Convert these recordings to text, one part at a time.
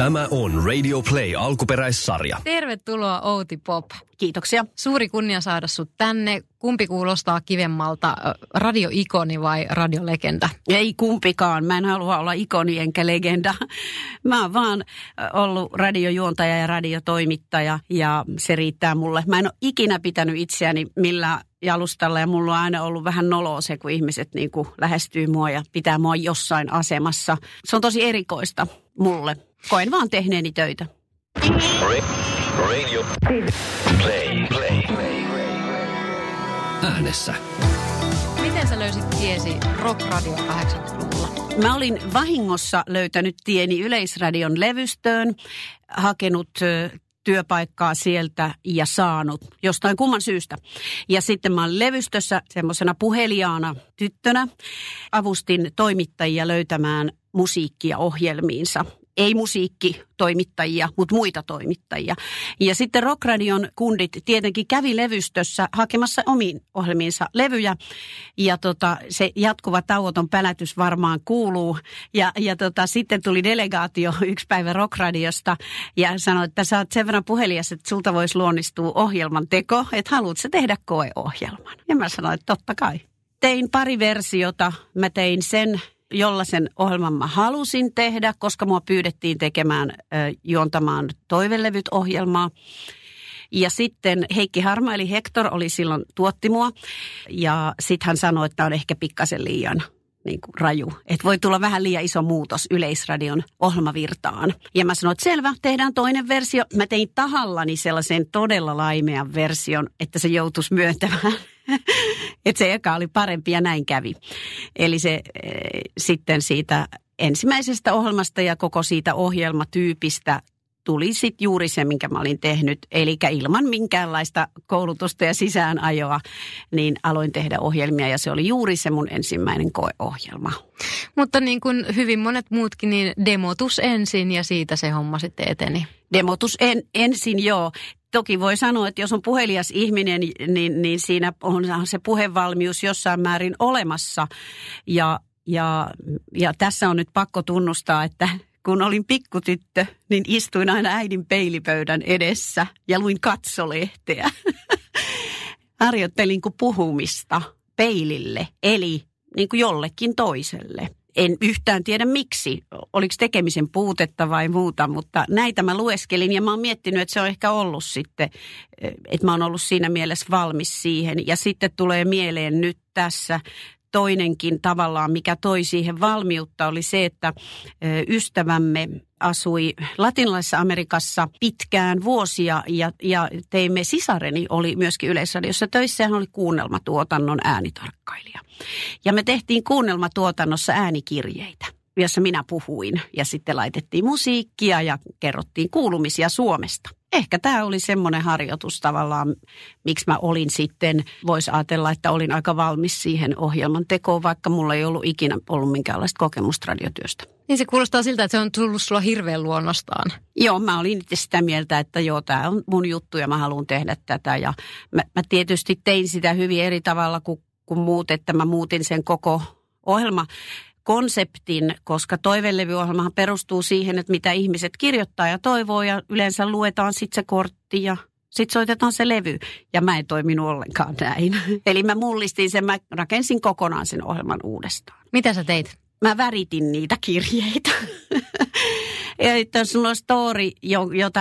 Tämä on Radio Play alkuperäissarja. Tervetuloa Outi Pop. Kiitoksia. Suuri kunnia saada sut tänne. Kumpi kuulostaa kivemmalta, radioikoni vai radiolegenda? Ei kumpikaan. Mä en halua olla ikoni enkä legenda. Mä oon vaan ollut radiojuontaja ja radiotoimittaja ja se riittää mulle. Mä en ole ikinä pitänyt itseäni millään jalustalla ja mulla on aina ollut vähän noloa se, kun ihmiset niin kuin lähestyy mua ja pitää mua jossain asemassa. Se on tosi erikoista mulle. Koen vaan tehneeni töitä. Radio Play. Play. Äänessä. Miten sä löysit tiesi Rock Radio 80-luvulla? Mä olin vahingossa löytänyt tieni Yleisradion levystöön, hakenut työpaikkaa sieltä ja saanut jostain kumman syystä. Ja sitten mä olin levystössä semmoisena puheliaana tyttönä. Avustin toimittajia löytämään musiikkia ohjelmiinsa ei musiikkitoimittajia, mutta muita toimittajia. Ja sitten Rockradion kundit tietenkin kävi levystössä hakemassa omiin ohjelmiinsa levyjä. Ja tota, se jatkuva tauoton pälätys varmaan kuuluu. Ja, ja tota, sitten tuli delegaatio yksi päivä Rockradiosta ja sanoi, että sä oot sen verran puhelias, että sulta voisi luonnistua ohjelman teko, että haluatko tehdä koeohjelman. Ja mä sanoin, että totta kai. Tein pari versiota. Mä tein sen jolla sen ohjelman mä halusin tehdä, koska mua pyydettiin tekemään, juontamaan toivelevyt ohjelmaa. Ja sitten Heikki Harma eli Hector oli silloin tuotti mua ja sitten hän sanoi, että on ehkä pikkasen liian niin kuin raju. Että voi tulla vähän liian iso muutos Yleisradion ohjelmavirtaan. Ja mä sanoin, että selvä, tehdään toinen versio. Mä tein tahallani sellaisen todella laimean version, että se joutuisi myöntämään että se eka oli parempi ja näin kävi. Eli se e, sitten siitä ensimmäisestä ohjelmasta ja koko siitä ohjelmatyypistä tuli sitten juuri se, minkä mä olin tehnyt. Eli ilman minkäänlaista koulutusta ja sisäänajoa, niin aloin tehdä ohjelmia ja se oli juuri se mun ensimmäinen koeohjelma. Mutta niin kuin hyvin monet muutkin, niin demotus ensin ja siitä se homma sitten eteni. Demotus en, ensin, joo. Toki voi sanoa, että jos on puhelias ihminen, niin, niin siinä on se puhevalmius jossain määrin olemassa. Ja, ja, ja tässä on nyt pakko tunnustaa, että kun olin pikkutyttö, niin istuin aina äidin peilipöydän edessä ja luin katsolehteä. Harjoittelin kuin puhumista peilille, eli niin kuin jollekin toiselle. En yhtään tiedä miksi, oliko tekemisen puutetta vai muuta, mutta näitä mä lueskelin ja mä oon miettinyt, että se on ehkä ollut sitten, että mä oon ollut siinä mielessä valmis siihen. Ja sitten tulee mieleen nyt tässä toinenkin tavallaan, mikä toi siihen valmiutta, oli se, että ystävämme asui latinalaisessa Amerikassa pitkään vuosia ja, ja teimme, sisareni oli myöskin Yleisradiossa töissä hän oli kuunnelmatuotannon äänitarkkailija. Ja me tehtiin kuunnelmatuotannossa äänikirjeitä jossa minä puhuin ja sitten laitettiin musiikkia ja kerrottiin kuulumisia Suomesta ehkä tämä oli semmoinen harjoitus tavallaan, miksi mä olin sitten, voisi ajatella, että olin aika valmis siihen ohjelman tekoon, vaikka mulla ei ollut ikinä ollut minkäänlaista kokemusta radiotyöstä. Niin se kuulostaa siltä, että se on tullut sulla hirveän luonnostaan. Joo, mä olin itse sitä mieltä, että joo, tämä on mun juttu ja mä haluan tehdä tätä. Ja mä, mä tietysti tein sitä hyvin eri tavalla kuin, kuin muut, että mä muutin sen koko ohjelma konseptin, koska toivelevyohjelmahan perustuu siihen, että mitä ihmiset kirjoittaa ja toivoo ja yleensä luetaan sitten se kortti ja sitten soitetaan se levy. Ja mä en toiminut ollenkaan näin. Eli mä mullistin sen, mä rakensin kokonaan sen ohjelman uudestaan. Mitä sä teit? Mä väritin niitä kirjeitä. että sulla on story, jota,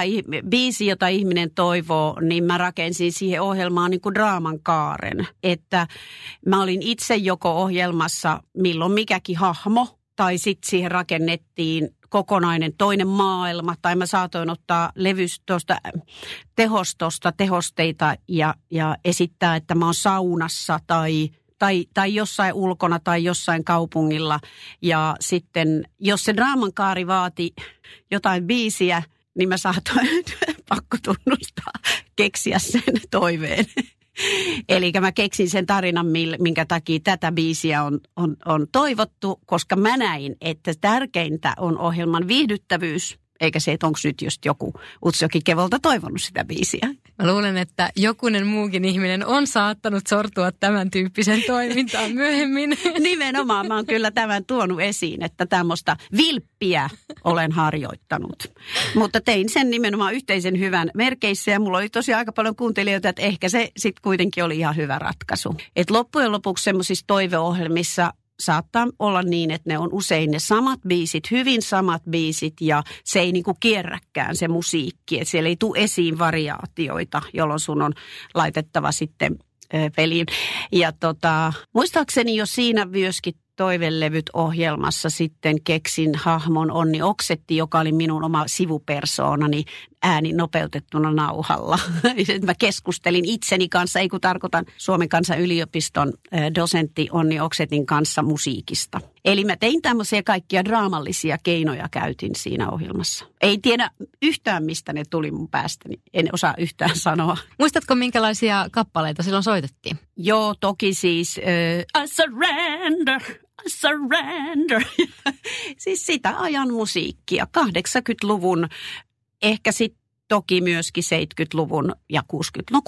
biisi, jota ihminen toivoo, niin mä rakensin siihen ohjelmaan niin kuin draaman kaaren. Että mä olin itse joko ohjelmassa milloin mikäkin hahmo, tai sitten siihen rakennettiin kokonainen toinen maailma, tai mä saatoin ottaa levystosta, tehostosta tehosteita ja, ja esittää, että mä oon saunassa tai tai, tai jossain ulkona tai jossain kaupungilla. Ja sitten, jos se draaman kaari vaati jotain biisiä, niin mä saatoin, pakko tunnustaa, keksiä sen toiveen. Eli mä keksin sen tarinan, minkä takia tätä biisiä on, on, on toivottu, koska mä näin, että tärkeintä on ohjelman viihdyttävyys eikä se, että onko nyt just joku Utsjoki Kevolta toivonut sitä biisiä. Mä luulen, että jokunen muukin ihminen on saattanut sortua tämän tyyppisen toimintaan myöhemmin. Nimenomaan mä oon kyllä tämän tuonut esiin, että tämmöistä vilppiä olen harjoittanut. Mutta tein sen nimenomaan yhteisen hyvän merkeissä ja mulla oli tosiaan aika paljon kuuntelijoita, että ehkä se sitten kuitenkin oli ihan hyvä ratkaisu. Et loppujen lopuksi semmoisissa toiveohjelmissa saattaa olla niin, että ne on usein ne samat biisit, hyvin samat biisit ja se ei niinku kierräkään se musiikki. Että siellä ei tule esiin variaatioita, jolloin sun on laitettava sitten peliin. Ja tota, muistaakseni jo siinä myöskin toivelevyt ohjelmassa sitten keksin hahmon Onni Oksetti, joka oli minun oma sivupersoonani ääni nopeutettuna nauhalla. Mä keskustelin itseni kanssa, ei kun tarkoitan Suomen kansan yliopiston dosentti Onni Oksetin kanssa musiikista. Eli mä tein tämmöisiä kaikkia draamallisia keinoja käytin siinä ohjelmassa. Ei tiedä yhtään, mistä ne tuli mun päästäni. En osaa yhtään sanoa. Muistatko, minkälaisia kappaleita silloin soitettiin? Joo, toki siis uh, I surrender, I surrender. siis sitä ajan musiikkia, 80-luvun, ehkä sitten toki myöskin 70-luvun ja 60, no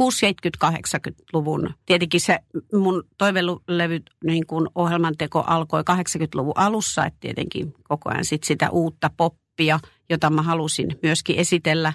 60-70-80-luvun. Tietenkin se mun toivelevy niin kun ohjelmanteko alkoi 80-luvun alussa, että tietenkin koko ajan sit sitä uutta poppia, jota mä halusin myöskin esitellä.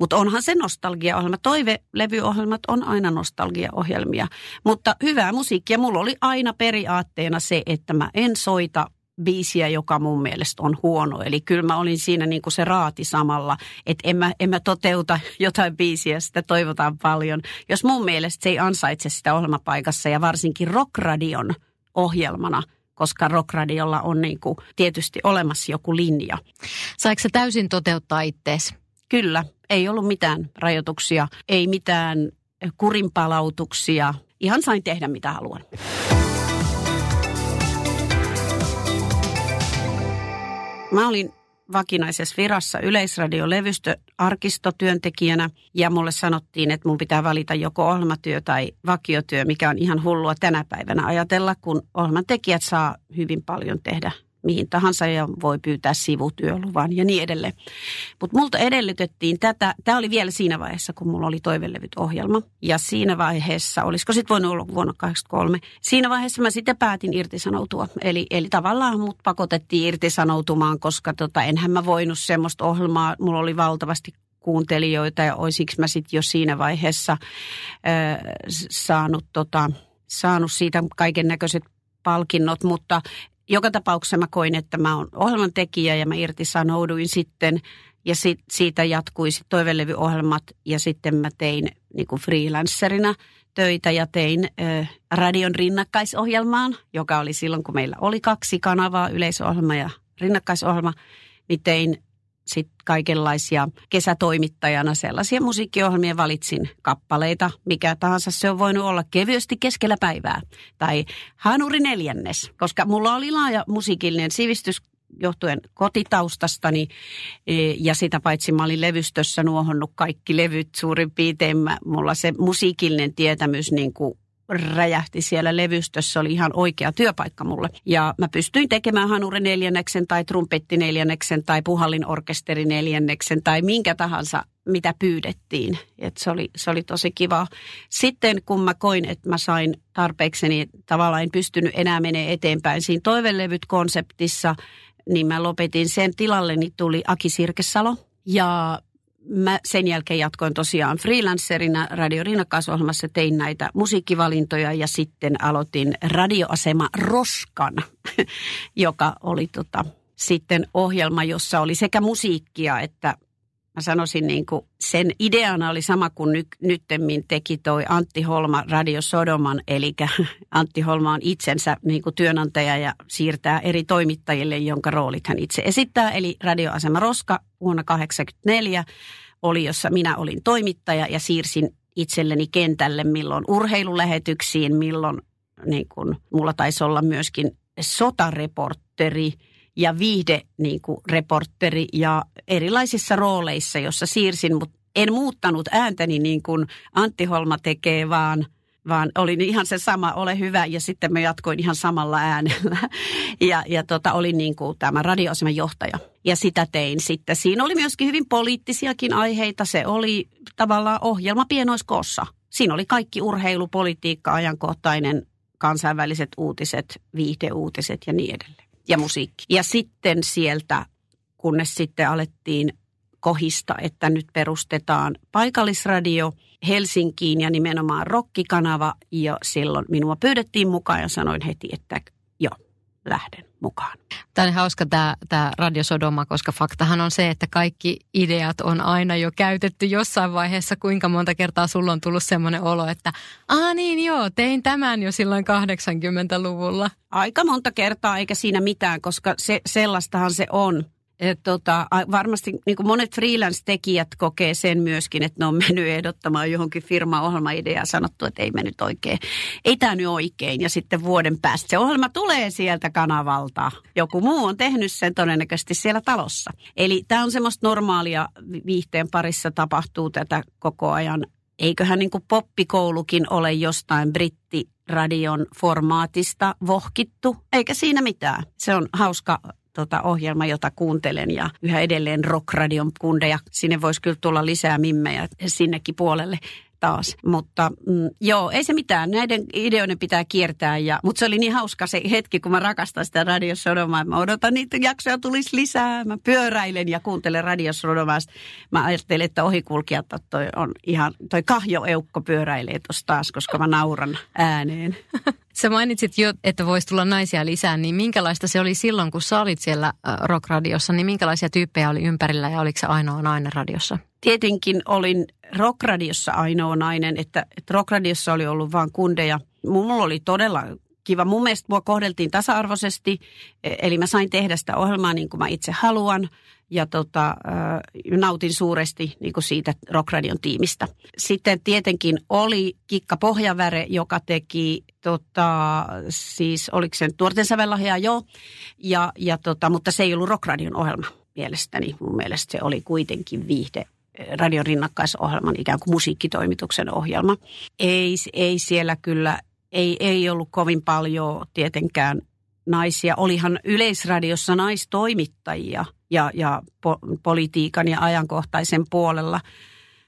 Mutta onhan se nostalgiaohjelma. Toivelevyohjelmat on aina nostalgiaohjelmia. Mutta hyvää musiikkia. Mulla oli aina periaatteena se, että mä en soita biisiä, joka mun mielestä on huono. Eli kyllä mä olin siinä niin kuin se raati samalla, että en mä, en mä toteuta jotain biisiä, sitä toivotaan paljon. Jos mun mielestä se ei ansaitse sitä ohjelmapaikassa ja varsinkin rockradion ohjelmana, koska rockradiolla on niin kuin tietysti olemassa joku linja. Saiko se täysin toteuttaa ittees? Kyllä, ei ollut mitään rajoituksia, ei mitään kurinpalautuksia. Ihan sain tehdä mitä haluan. Mä olin vakinaisessa virassa Yleisradiolevystö arkistotyöntekijänä ja mulle sanottiin, että mun pitää valita joko ohjelmatyö tai vakiotyö, mikä on ihan hullua tänä päivänä ajatella, kun ohjelman tekijät saa hyvin paljon tehdä mihin tahansa ja voi pyytää sivutyöluvan ja niin edelleen. Mutta multa edellytettiin tätä, tämä oli vielä siinä vaiheessa, kun mulla oli toivelevyt ohjelma. Ja siinä vaiheessa, olisiko sitten voinut olla vuonna 1983, siinä vaiheessa mä sitten päätin irtisanoutua. Eli, eli tavallaan mut pakotettiin irtisanoutumaan, koska tota, enhän mä voinut semmoista ohjelmaa, mulla oli valtavasti kuuntelijoita ja olisiko mä sitten jo siinä vaiheessa äh, saanut, tota, saanut siitä kaiken näköiset palkinnot, mutta joka tapauksessa mä koin, että mä oon ohjelman tekijä ja mä irtisanouduin sitten. Ja sit, siitä jatkui sit toivelevyohjelmat ja sitten mä tein niin kuin freelancerina töitä ja tein ö, radion rinnakkaisohjelmaan, joka oli silloin, kun meillä oli kaksi kanavaa, yleisohjelma ja rinnakkaisohjelma, niin tein sitten kaikenlaisia kesätoimittajana sellaisia musiikkiohjelmia valitsin kappaleita, mikä tahansa se on voinut olla kevyesti keskellä päivää. Tai Hanuri neljännes, koska mulla oli laaja musiikillinen sivistys johtuen kotitaustastani e, ja sitä paitsi mä olin levystössä nuohonnut kaikki levyt suurin piirtein. mulla se musiikillinen tietämys niin kuin räjähti siellä levystössä, oli ihan oikea työpaikka mulle. Ja mä pystyin tekemään Hanure neljänneksen tai trumpetti neljänneksen tai puhallin orkesteri neljänneksen tai minkä tahansa mitä pyydettiin. Et se, oli, se oli tosi kiva. Sitten kun mä koin, että mä sain tarpeeksi, niin tavallaan en pystynyt enää menee eteenpäin siinä toivelevyt-konseptissa, niin mä lopetin sen tilalle, niin tuli Aki Sirkesalo. Ja mä sen jälkeen jatkoin tosiaan freelancerina Radio Rinnakkaisohjelmassa, tein näitä musiikkivalintoja ja sitten aloitin radioasema Roskan, joka oli tota, sitten ohjelma, jossa oli sekä musiikkia että mä sanoisin niin kuin sen ideana oli sama kuin ny, nyttemmin teki toi Antti Holma Radio Sodoman, eli Antti Holma on itsensä niin kuin työnantaja ja siirtää eri toimittajille, jonka roolit hän itse esittää. Eli radioasema Roska vuonna 1984 oli, jossa minä olin toimittaja ja siirsin itselleni kentälle milloin urheilulähetyksiin, milloin niin kuin, mulla taisi olla myöskin sotareportteri – ja viihde niin kuin reporteri ja erilaisissa rooleissa, jossa siirsin, mutta en muuttanut ääntäni niin kuin Antti Holma tekee, vaan, vaan oli ihan se sama, ole hyvä, ja sitten me jatkoin ihan samalla äänellä. Ja, ja tota, olin niin kuin tämä radioaseman johtaja, ja sitä tein sitten. Siinä oli myöskin hyvin poliittisiakin aiheita, se oli tavallaan ohjelma pienoiskoossa. Siinä oli kaikki urheilu, politiikka, ajankohtainen, kansainväliset uutiset, viihdeuutiset ja niin edelleen. Ja musiikki. Ja sitten sieltä, kunnes sitten alettiin kohista, että nyt perustetaan paikallisradio Helsinkiin ja nimenomaan rokkikanava. Ja silloin minua pyydettiin mukaan ja sanoin heti, että joo, lähden mukaan. Tämä on hauska tämä, tämä radiosodoma, koska faktahan on se, että kaikki ideat on aina jo käytetty jossain vaiheessa. Kuinka monta kertaa sulla on tullut semmoinen olo, että aa niin joo, tein tämän jo silloin 80-luvulla. Aika monta kertaa eikä siinä mitään, koska se, sellaistahan se on et tota, varmasti niin monet freelance-tekijät kokee sen myöskin, että ne on mennyt ehdottamaan johonkin firman ohjelmaideaa ja sanottu, että ei mennyt oikein. Ei tämä nyt oikein. Ja sitten vuoden päästä se ohjelma tulee sieltä kanavalta. Joku muu on tehnyt sen todennäköisesti siellä talossa. Eli tämä on semmoista normaalia viihteen parissa tapahtuu tätä koko ajan. Eiköhän niin poppikoulukin ole jostain britti radion formaatista vohkittu, eikä siinä mitään. Se on hauska tota, ohjelma, jota kuuntelen ja yhä edelleen rockradion kundeja. Sinne voisi kyllä tulla lisää mimmejä sinnekin puolelle taas. Mutta mm, joo, ei se mitään. Näiden ideoiden pitää kiertää. Ja, mutta se oli niin hauska se hetki, kun mä rakastan sitä radiosodomaa. Mä odotan niitä jaksoja tulisi lisää. Mä pyöräilen ja kuuntelen radiosodomaa. Mä ajattelin, että ohikulkijat toi on ihan, toi kahjo eukko pyöräilee tuossa taas, koska mä nauran ääneen. Sä mainitsit jo, että voisi tulla naisia lisää, niin minkälaista se oli silloin, kun sä olit siellä äh, rockradiossa, niin minkälaisia tyyppejä oli ympärillä ja oliko se ainoa nainen radiossa? Tietenkin olin rockradiossa ainoa nainen, että, että rockradiossa oli ollut vain kundeja. Mulla oli todella kiva. Mun mielestä mua kohdeltiin tasa-arvoisesti, e, eli mä sain tehdä sitä ohjelmaa niin kuin mä itse haluan ja tota, nautin suuresti niin kuin siitä Rockradion tiimistä. Sitten tietenkin oli Kikka Pohjaväre, joka teki, tota, siis oliko se nuorten sävellahja jo, ja, ja tota, mutta se ei ollut Rockradion ohjelma mielestäni. Mun mielestä se oli kuitenkin viihde radion rinnakkaisohjelman, ikään kuin musiikkitoimituksen ohjelma. Ei, ei siellä kyllä, ei, ei ollut kovin paljon tietenkään naisia. Olihan Yleisradiossa naistoimittajia ja, ja po- politiikan ja ajankohtaisen puolella,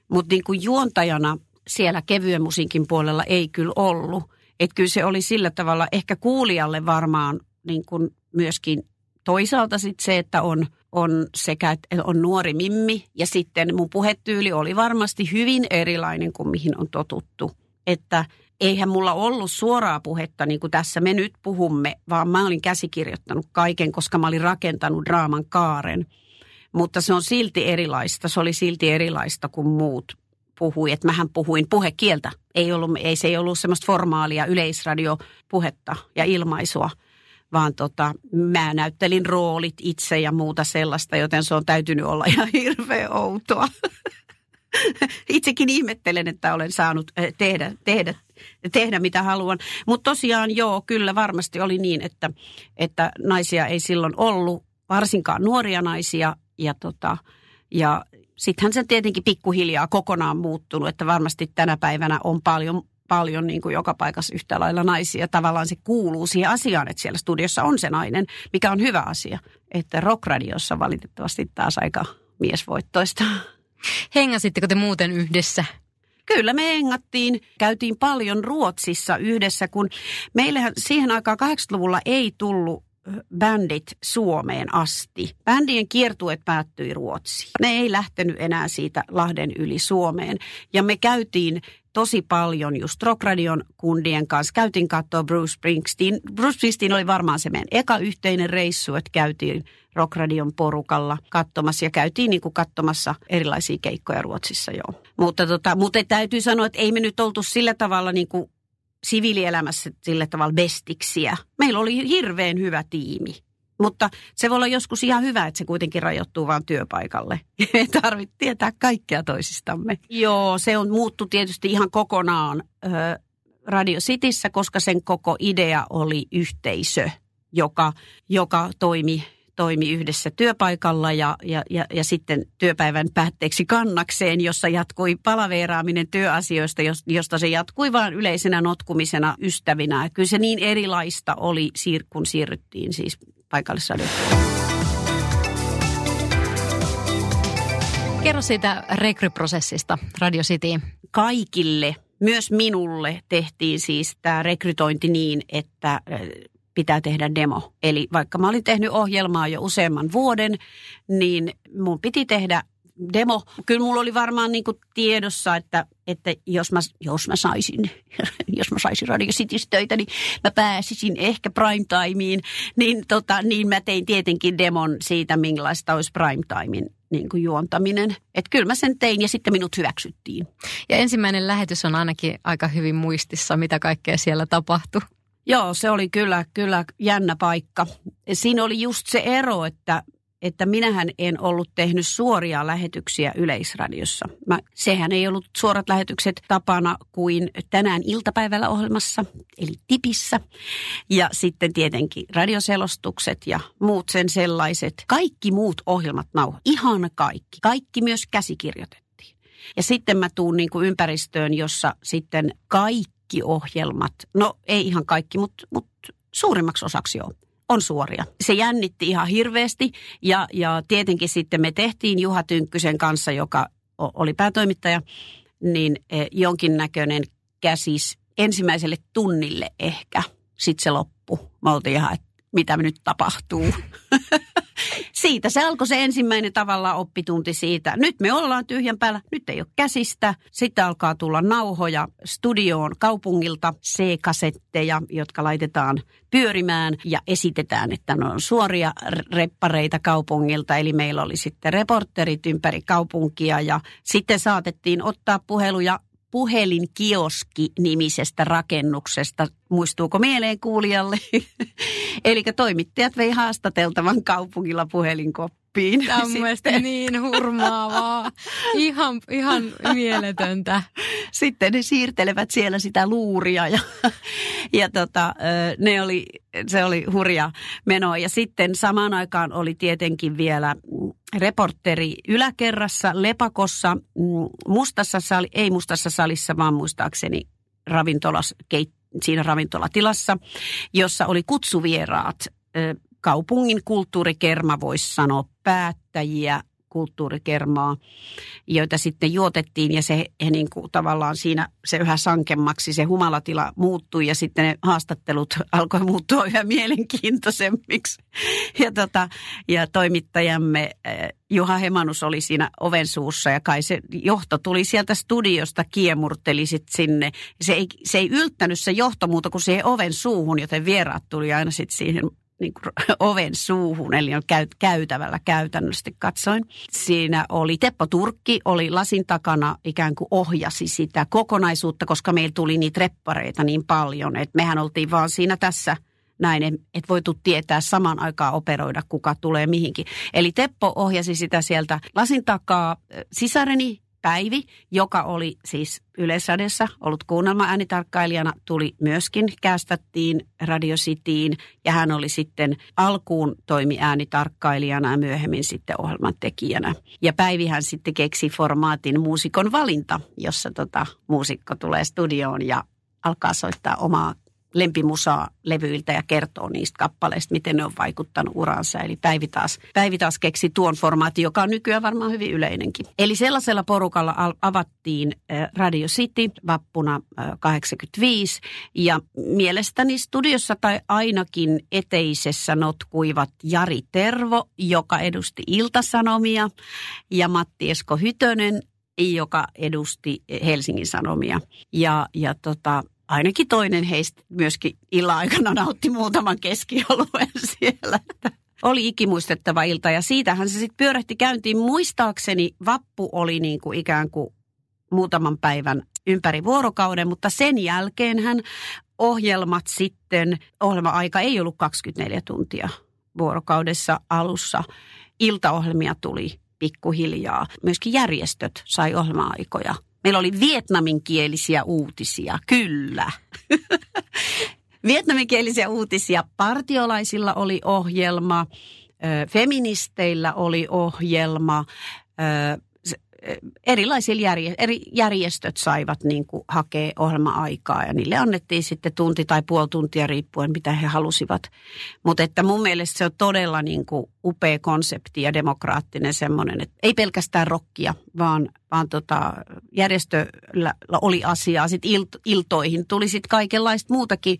mutta niin kuin juontajana siellä kevyen musiikin puolella ei kyllä ollut. Että kyllä se oli sillä tavalla ehkä kuulijalle varmaan niin kuin myöskin toisaalta sitten se, että on, on sekä että on nuori mimmi ja sitten mun puhetyyli oli varmasti hyvin erilainen kuin mihin on totuttu. Että eihän mulla ollut suoraa puhetta niin kuin tässä me nyt puhumme, vaan mä olin käsikirjoittanut kaiken, koska mä olin rakentanut draaman kaaren. Mutta se on silti erilaista, se oli silti erilaista kuin muut puhui, että mähän puhuin puhekieltä. Ei, ollut, ei se ei ollut semmoista formaalia yleisradiopuhetta ja ilmaisua, vaan tota, mä näyttelin roolit itse ja muuta sellaista, joten se on täytynyt olla ihan hirveän outoa. Itsekin ihmettelen, että olen saanut eh, tehdä, tehdä, tehdä mitä haluan. Mutta tosiaan joo, kyllä varmasti oli niin, että, että naisia ei silloin ollut, varsinkaan nuoria naisia. Ja, tota, ja sittenhän se tietenkin pikkuhiljaa kokonaan muuttunut, että varmasti tänä päivänä on paljon paljon niin kuin joka paikassa yhtä lailla naisia. Tavallaan se kuuluu siihen asiaan, että siellä studiossa on se nainen, mikä on hyvä asia. Että rockradiossa valitettavasti taas aika miesvoittoista. Hengasitteko te muuten yhdessä? Kyllä me hengattiin. Käytiin paljon Ruotsissa yhdessä, kun meillähän siihen aikaan 80-luvulla ei tullut bändit Suomeen asti. Bändien kiertueet päättyi Ruotsiin. Ne ei lähtenyt enää siitä Lahden yli Suomeen. Ja me käytiin tosi paljon just Rockradion kundien kanssa. Käytiin katsoa Bruce Springsteen. Bruce Springsteen oli varmaan se meidän eka yhteinen reissu, että käytiin Rockradion porukalla katsomassa ja käytiin niin kuin katsomassa erilaisia keikkoja Ruotsissa joo. Mutta, tota, mutta täytyy sanoa, että ei me nyt oltu sillä tavalla niin kuin siviilielämässä sillä tavalla bestiksiä. Meillä oli hirveän hyvä tiimi. Mutta se voi olla joskus ihan hyvä, että se kuitenkin rajoittuu vain työpaikalle. Ei tarvitse tietää kaikkea toisistamme. Joo, se on muuttu tietysti ihan kokonaan Radio Cityssä, koska sen koko idea oli yhteisö, joka, joka toimi toimi yhdessä työpaikalla ja, ja, ja, ja sitten työpäivän päätteeksi kannakseen, jossa jatkui palaveeraaminen työasioista, josta se jatkui vain yleisenä notkumisena ystävinä. Kyllä se niin erilaista oli, kun siirryttiin siis paikallisradioon. Kerro siitä rekryprosessista Radio City. Kaikille, myös minulle, tehtiin siis tämä rekrytointi niin, että pitää tehdä demo. Eli vaikka mä olin tehnyt ohjelmaa jo useamman vuoden, niin mun piti tehdä demo. Kyllä mulla oli varmaan niin tiedossa, että, että jos, mä, jos mä saisin, jos mä saisin Radio Cityssä töitä, niin mä pääsisin ehkä prime timeen. Niin, tota, niin mä tein tietenkin demon siitä, millaista olisi prime timein niin kuin juontaminen. Että kyllä mä sen tein ja sitten minut hyväksyttiin. Ja ensimmäinen lähetys on ainakin aika hyvin muistissa, mitä kaikkea siellä tapahtui. Joo, se oli kyllä, kyllä jännä paikka. Siinä oli just se ero, että, että minähän en ollut tehnyt suoria lähetyksiä Yleisradiossa. Mä, sehän ei ollut suorat lähetykset tapana kuin tänään iltapäivällä ohjelmassa, eli Tipissä. Ja sitten tietenkin radioselostukset ja muut sen sellaiset. Kaikki muut ohjelmat nauho, ihan kaikki. Kaikki myös käsikirjoitettiin. Ja sitten mä tuun niin kuin ympäristöön, jossa sitten kaikki ohjelmat, no ei ihan kaikki, mutta, mutta suurimmaksi osaksi joo, on suoria. Se jännitti ihan hirveästi ja, ja tietenkin sitten me tehtiin Juha Tynkkysen kanssa, joka oli päätoimittaja, niin e, jonkinnäköinen käsis ensimmäiselle tunnille ehkä. Sitten se loppu. Me oltiin ihan, että mitä nyt tapahtuu. siitä se alkoi se ensimmäinen tavallaan oppitunti siitä. Nyt me ollaan tyhjän päällä, nyt ei ole käsistä. Sitten alkaa tulla nauhoja studioon kaupungilta, C-kasetteja, jotka laitetaan pyörimään ja esitetään, että ne on suoria reppareita kaupungilta. Eli meillä oli sitten reporterit ympäri kaupunkia ja sitten saatettiin ottaa puheluja puhelinkioski-nimisestä rakennuksesta. Muistuuko mieleen kuulijalle? Eli toimittajat vei haastateltavan kaupungilla puhelinkoppiin. Tämä on Sitten. niin hurmaavaa. Ihan, ihan mieletöntä. Sitten ne siirtelevät siellä sitä luuria ja, ja tota, ne oli, se oli hurja meno. Ja sitten samaan aikaan oli tietenkin vielä reporteri yläkerrassa Lepakossa mm, mustassa sali, ei mustassa salissa, vaan muistaakseni ravintolas, keit, siinä ravintolatilassa, jossa oli kutsuvieraat kaupungin kulttuurikerma, voisi sanoa päättäjiä, kulttuurikermaa, joita sitten juotettiin ja se niin kuin tavallaan siinä se yhä sankemmaksi se humalatila muuttui ja sitten ne haastattelut alkoi muuttua yhä mielenkiintoisemmiksi. Ja, tota, ja toimittajamme eh, Juha Hemanus oli siinä oven suussa ja kai se johto tuli sieltä studiosta, kiemurteli sit sinne. Se ei, se ei yltänyt se johto muuta kuin siihen oven suuhun, joten vieraat tuli aina sitten siihen niin kuin oven suuhun, eli on käy, käytävällä käytännössä katsoin. Siinä oli Teppo Turkki, oli lasin takana ikään kuin ohjasi sitä kokonaisuutta, koska meillä tuli niitä reppareita niin paljon, että mehän oltiin vaan siinä tässä näin, että voitu tietää saman aikaa operoida, kuka tulee mihinkin. Eli Teppo ohjasi sitä sieltä lasin takaa. Sisareni Päivi, joka oli siis Yleisradiossa ollut kuunnelma äänitarkkailijana, tuli myöskin, kästättiin Radio Cityin ja hän oli sitten alkuun toimi äänitarkkailijana ja myöhemmin sitten ohjelman tekijänä. Ja Päivihän sitten keksi formaatin muusikon valinta, jossa tota, muusikko tulee studioon ja alkaa soittaa omaa lempimusaa levyiltä ja kertoo niistä kappaleista, miten ne on vaikuttanut uransa. Eli Päivi taas, Päivi taas keksi tuon formaatin, joka on nykyään varmaan hyvin yleinenkin. Eli sellaisella porukalla avattiin Radio City vappuna 85 ja mielestäni studiossa tai ainakin eteisessä notkuivat Jari Tervo, joka edusti Iltasanomia ja Matti Esko Hytönen, joka edusti Helsingin Sanomia. Ja, ja tota, ainakin toinen heistä myöskin illan aikana nautti muutaman keskioluen siellä. Oli ikimuistettava ilta ja siitähän se sitten pyörähti käyntiin. Muistaakseni vappu oli niin kuin ikään kuin muutaman päivän ympäri vuorokauden, mutta sen jälkeen hän ohjelmat sitten, ohjelma-aika ei ollut 24 tuntia vuorokaudessa alussa. Iltaohjelmia tuli pikkuhiljaa. Myöskin järjestöt sai ohjelma-aikoja Meillä oli vietnaminkielisiä uutisia, kyllä. Vietnaminkielisiä uutisia. Partiolaisilla oli ohjelma. feministeillä oli ohjelma, erilaisilla järje, eri järjestöt saivat niin kuin hakea ohjelma-aikaa ja niille annettiin sitten tunti tai puoli tuntia riippuen mitä he halusivat. Mutta että mun mielestä se on todella niin kuin upea konsepti ja demokraattinen semmoinen, että ei pelkästään rokkia, vaan, vaan tota, järjestöllä oli asiaa. Sitten iltoihin tuli sitten kaikenlaista muutakin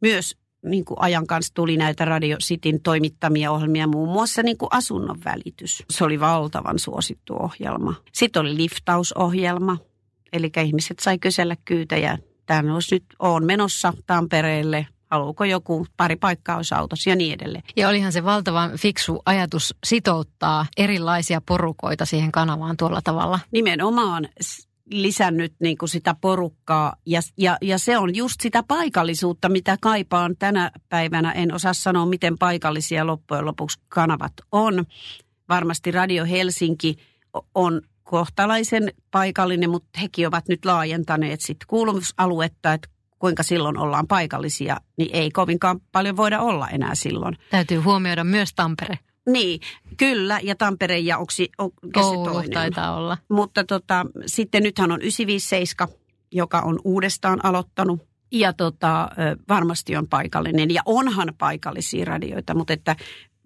myös niin kuin ajan kanssa tuli näitä Radio Cityn toimittamia ohjelmia, muun muassa niin kuin asunnon välitys. Se oli valtavan suosittu ohjelma. Sitten oli liftausohjelma, eli ihmiset sai kysellä kyytejä. Tämä olisi nyt, on menossa Tampereelle, haluuko joku pari paikkaa olisi autossa ja niin edelleen. Ja olihan se valtavan fiksu ajatus sitouttaa erilaisia porukoita siihen kanavaan tuolla tavalla. Nimenomaan lisännyt niin kuin sitä porukkaa ja, ja, ja se on just sitä paikallisuutta, mitä kaipaan tänä päivänä. En osaa sanoa, miten paikallisia loppujen lopuksi kanavat on. Varmasti Radio Helsinki on kohtalaisen paikallinen, mutta hekin ovat nyt laajentaneet sit kuuluvuusaluetta, että kuinka silloin ollaan paikallisia, niin ei kovinkaan paljon voida olla enää silloin. Täytyy huomioida myös Tampere. Niin, kyllä, ja Tampere ja Oulu toinen. taitaa olla. Mutta tota, sitten nythän on 957, joka on uudestaan aloittanut. Ja tota, varmasti on paikallinen, ja onhan paikallisia radioita, mutta että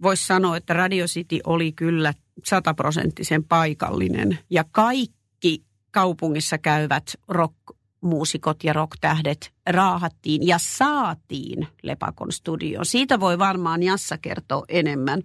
voisi sanoa, että Radio City oli kyllä sataprosenttisen paikallinen. Ja kaikki kaupungissa käyvät rock muusikot ja rocktähdet raahattiin ja saatiin Lepakon studioon. Siitä voi varmaan Jassa kertoa enemmän,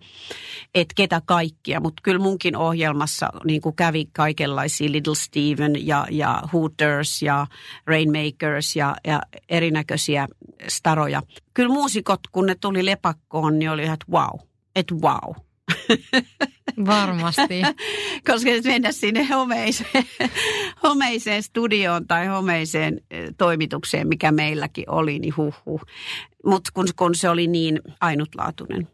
että ketä kaikkia, mutta kyllä munkin ohjelmassa niin kuin kävi kaikenlaisia Little Steven ja, ja Hooters ja Rainmakers ja, ja erinäköisiä staroja. Kyllä muusikot, kun ne tuli Lepakkoon, niin oli ihan, että wow, että wow Varmasti. Koska nyt mennä sinne homeiseen, homeiseen studioon tai homeiseen toimitukseen, mikä meilläkin oli, niin huh. Mutta kun, kun se oli niin ainutlaatuinen.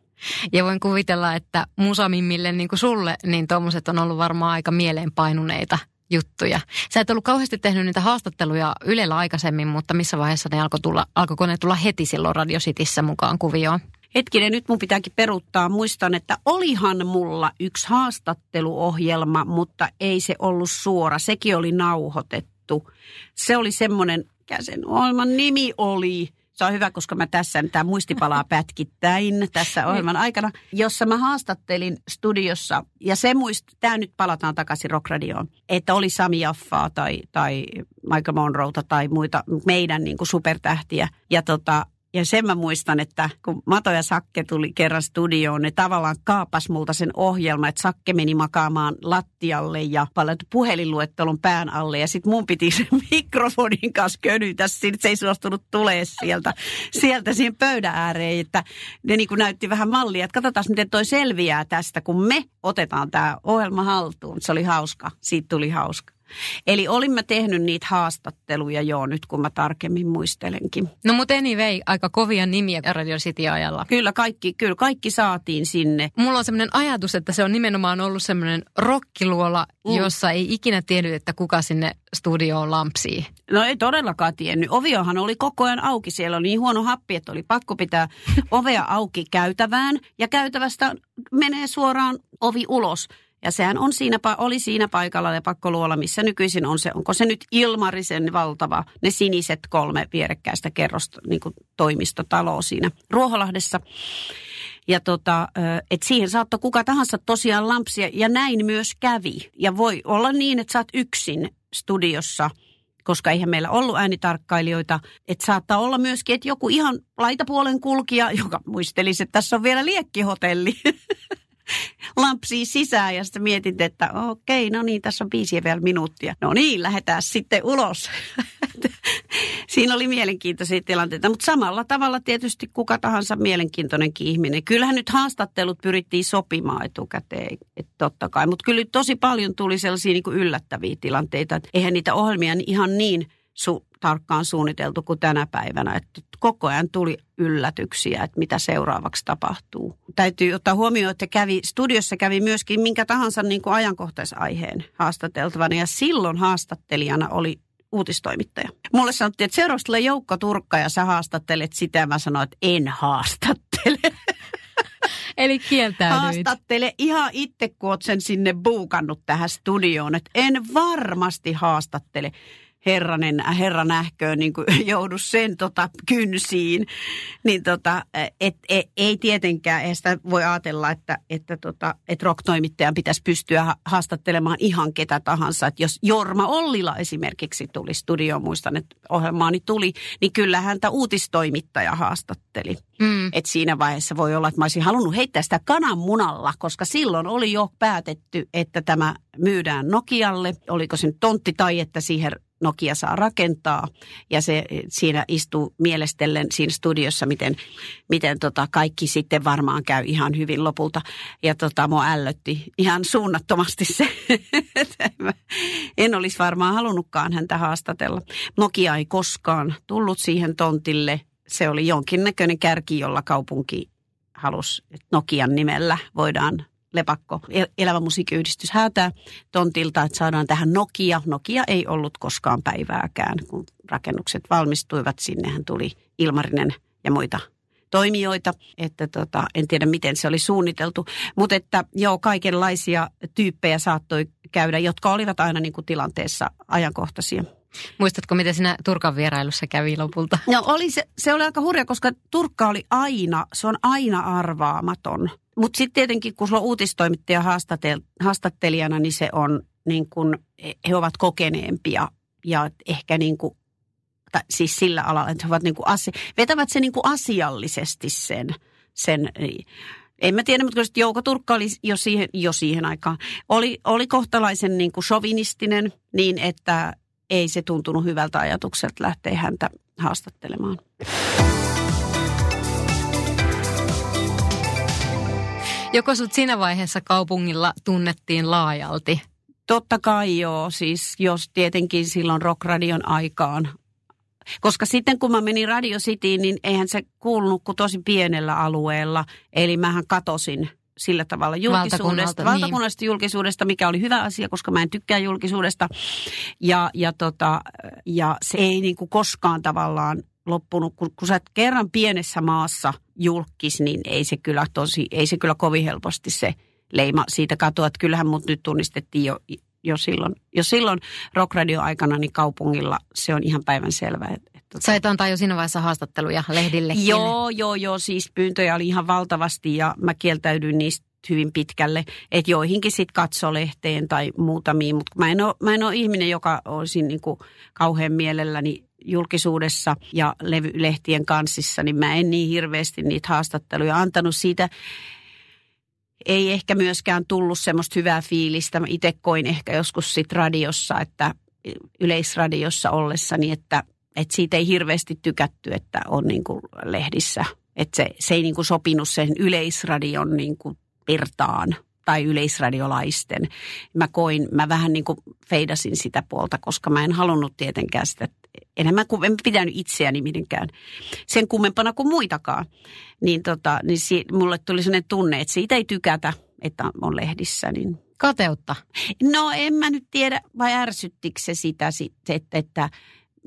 Ja voin kuvitella, että Musamimmille niin kuin sulle, niin tuommoiset on ollut varmaan aika mieleenpainuneita juttuja. Sä et ollut kauheasti tehnyt niitä haastatteluja Ylellä aikaisemmin, mutta missä vaiheessa ne alkoi tulla, alkoiko ne tulla heti silloin Radio Cityssä mukaan kuvioon? Hetkinen, nyt mun pitääkin peruuttaa. Muistan, että olihan mulla yksi haastatteluohjelma, mutta ei se ollut suora. Sekin oli nauhoitettu. Se oli semmoinen, mikä sen ohjelman nimi oli? Se on hyvä, koska mä tässä tämä muistipalaa pätkittäin tässä ohjelman aikana, jossa mä haastattelin studiossa. Ja se muist, tämä nyt palataan takaisin Rockradioon, että oli Sami Jaffaa tai, tai Michael Monroeta tai muita meidän niin kuin supertähtiä. Ja tota, ja sen mä muistan, että kun Mato ja Sakke tuli kerran studioon, ne tavallaan kaapas multa sen ohjelma, että Sakke meni makaamaan lattialle ja paljon puhelinluettelon pään alle. Ja sitten mun piti sen mikrofonin kanssa könytä, siinä se ei suostunut tulee sieltä, sieltä siihen pöydän ääreen. Että ne niin näytti vähän mallia, että katsotaan miten toi selviää tästä, kun me otetaan tämä ohjelma haltuun. Se oli hauska, siitä tuli hauska. Eli olimme tehnyt niitä haastatteluja jo nyt, kun mä tarkemmin muistelenkin. No mutta anyway, aika kovia nimiä Radio City-ajalla. Kyllä kaikki, kyllä kaikki saatiin sinne. Mulla on semmoinen ajatus, että se on nimenomaan ollut semmoinen rokkiluola, mm. jossa ei ikinä tiennyt, että kuka sinne studioon lampsii. No ei todellakaan tiennyt. Oviohan oli koko ajan auki. Siellä oli niin huono happi, että oli pakko pitää ovea auki käytävään. Ja käytävästä menee suoraan ovi ulos. Ja sehän on siinä, oli siinä paikalla lepakkoluola, missä nykyisin on se, onko se nyt Ilmarisen valtava, ne siniset kolme vierekkäistä kerrosta, niin kuin toimistotaloa siinä Ruoholahdessa. Ja tota, että siihen saattoi kuka tahansa tosiaan lampsia, ja näin myös kävi. Ja voi olla niin, että sä oot yksin studiossa, koska eihän meillä ollut äänitarkkailijoita. Että saattaa olla myöskin, että joku ihan laitapuolen kulkija, joka muistelisi, että tässä on vielä liekkihotelli. lampsiin sisään ja sitten mietin, että okei, no niin, tässä on viisi vielä minuuttia. No niin, lähdetään sitten ulos. Siinä oli mielenkiintoisia tilanteita, mutta samalla tavalla tietysti kuka tahansa mielenkiintoinenkin ihminen. Kyllähän nyt haastattelut pyrittiin sopimaan etukäteen, että totta kai. Mutta kyllä tosi paljon tuli sellaisia niin kuin yllättäviä tilanteita, että eihän niitä ohjelmia ihan niin su- tarkkaan suunniteltu kuin tänä päivänä. Että koko ajan tuli yllätyksiä, että mitä seuraavaksi tapahtuu. Täytyy ottaa huomioon, että kävi, studiossa kävi myöskin minkä tahansa niin kuin ajankohtaisaiheen haastateltavana. Ja silloin haastattelijana oli uutistoimittaja. Mulle sanottiin, että seuraavaksi tulee Joukko Turkka ja sä haastattelet sitä. Mä sanoin, että en haastattele. Eli kieltäydyit. Haastattele ihan itse, kun oot sen sinne buukannut tähän studioon. Et en varmasti haastattele herranen, herra nähköön niin kuin joudu sen tota, kynsiin. Niin tota, et, et, ei tietenkään, ei sitä voi ajatella, että, että, tota, että rock-toimittajan pitäisi pystyä haastattelemaan ihan ketä tahansa. Että jos Jorma Ollila esimerkiksi tuli studioon, muistan, että ohjelmaani tuli, niin kyllä häntä uutistoimittaja haastatteli. Mm. Et siinä vaiheessa voi olla, että mä olisin halunnut heittää sitä kananmunalla, koska silloin oli jo päätetty, että tämä myydään Nokialle. Oliko se nyt tontti tai että siihen Nokia saa rakentaa. Ja se siinä istuu mielestellen siinä studiossa, miten, miten tota kaikki sitten varmaan käy ihan hyvin lopulta. Ja tota, mua ällötti ihan suunnattomasti se, en olisi varmaan halunnutkaan häntä haastatella. Nokia ei koskaan tullut siihen tontille. Se oli jonkinnäköinen kärki, jolla kaupunki halusi, että Nokian nimellä voidaan lepakko, elävä musiikkiyhdistys häätää tontilta, että saadaan tähän Nokia. Nokia ei ollut koskaan päivääkään, kun rakennukset valmistuivat. Sinnehän tuli Ilmarinen ja muita toimijoita, että tota, en tiedä miten se oli suunniteltu, mutta että joo, kaikenlaisia tyyppejä saattoi käydä, jotka olivat aina niin kuin tilanteessa ajankohtaisia. Muistatko, miten siinä Turkan vierailussa kävi lopulta? No oli se, se oli aika hurja, koska Turkka oli aina, se on aina arvaamaton. Mutta sitten tietenkin, kun sulla on uutistoimittaja haastattelijana, niin se on niin kuin, he ovat kokeneempia ja ehkä niin kuin, tai siis sillä alalla, että he ovat niin kuin asi, vetävät se niin kuin asiallisesti sen, sen en mä tiedä, mutta Jouko Turkka oli jo siihen, jo siihen aikaan. Oli, oli kohtalaisen niin kuin sovinistinen niin, että ei se tuntunut hyvältä ajatukselta lähteä häntä haastattelemaan. Joko sut siinä vaiheessa kaupungilla tunnettiin laajalti? Totta kai joo, siis jos tietenkin silloin rockradion aikaan. Koska sitten kun mä menin Radio Cityin, niin eihän se kuulunut kuin tosi pienellä alueella. Eli mähän katosin sillä tavalla julkisuudesta, valtakunnallisesta niin. julkisuudesta, mikä oli hyvä asia, koska mä en tykkää julkisuudesta. Ja, ja, tota, ja se ei niin kuin koskaan tavallaan loppunut, kun, kun sä et kerran pienessä maassa julkis, niin ei se kyllä tosi, ei se kyllä kovin helposti se leima siitä katoa, että kyllähän mut nyt tunnistettiin jo, jo silloin, jo silloin rockradio aikana niin kaupungilla se on ihan päivän selvä. Että, että, tota- Sait antaa jo siinä vaiheessa haastatteluja lehdille. Joo, joo, joo, siis pyyntöjä oli ihan valtavasti ja mä kieltäydyin niistä hyvin pitkälle, että joihinkin sitten katso lehteen tai muutamiin, mutta mä en ole, mä en ole ihminen, joka olisi niin kuin kauhean mielelläni julkisuudessa ja lehtien kanssissa, niin mä en niin hirveästi niitä haastatteluja antanut siitä. Ei ehkä myöskään tullut semmoista hyvää fiilistä. Mä itse koin ehkä joskus sit radiossa, että yleisradiossa ollessani, että, että siitä ei hirveästi tykätty, että on niin kuin lehdissä. Että se, se ei niin kuin sopinut sen yleisradion niin kuin virtaan tai yleisradiolaisten. Mä koin, mä vähän niin kuin feidasin sitä puolta, koska mä en halunnut tietenkään sitä, enemmän kuin en pitänyt itseäni mitenkään sen kummempana kuin muitakaan. Niin, tota, niin si, mulle tuli sellainen tunne, että siitä ei tykätä, että on lehdissä. Niin. Kateutta? No en mä nyt tiedä, vai ärsyttikö se sitä, että, että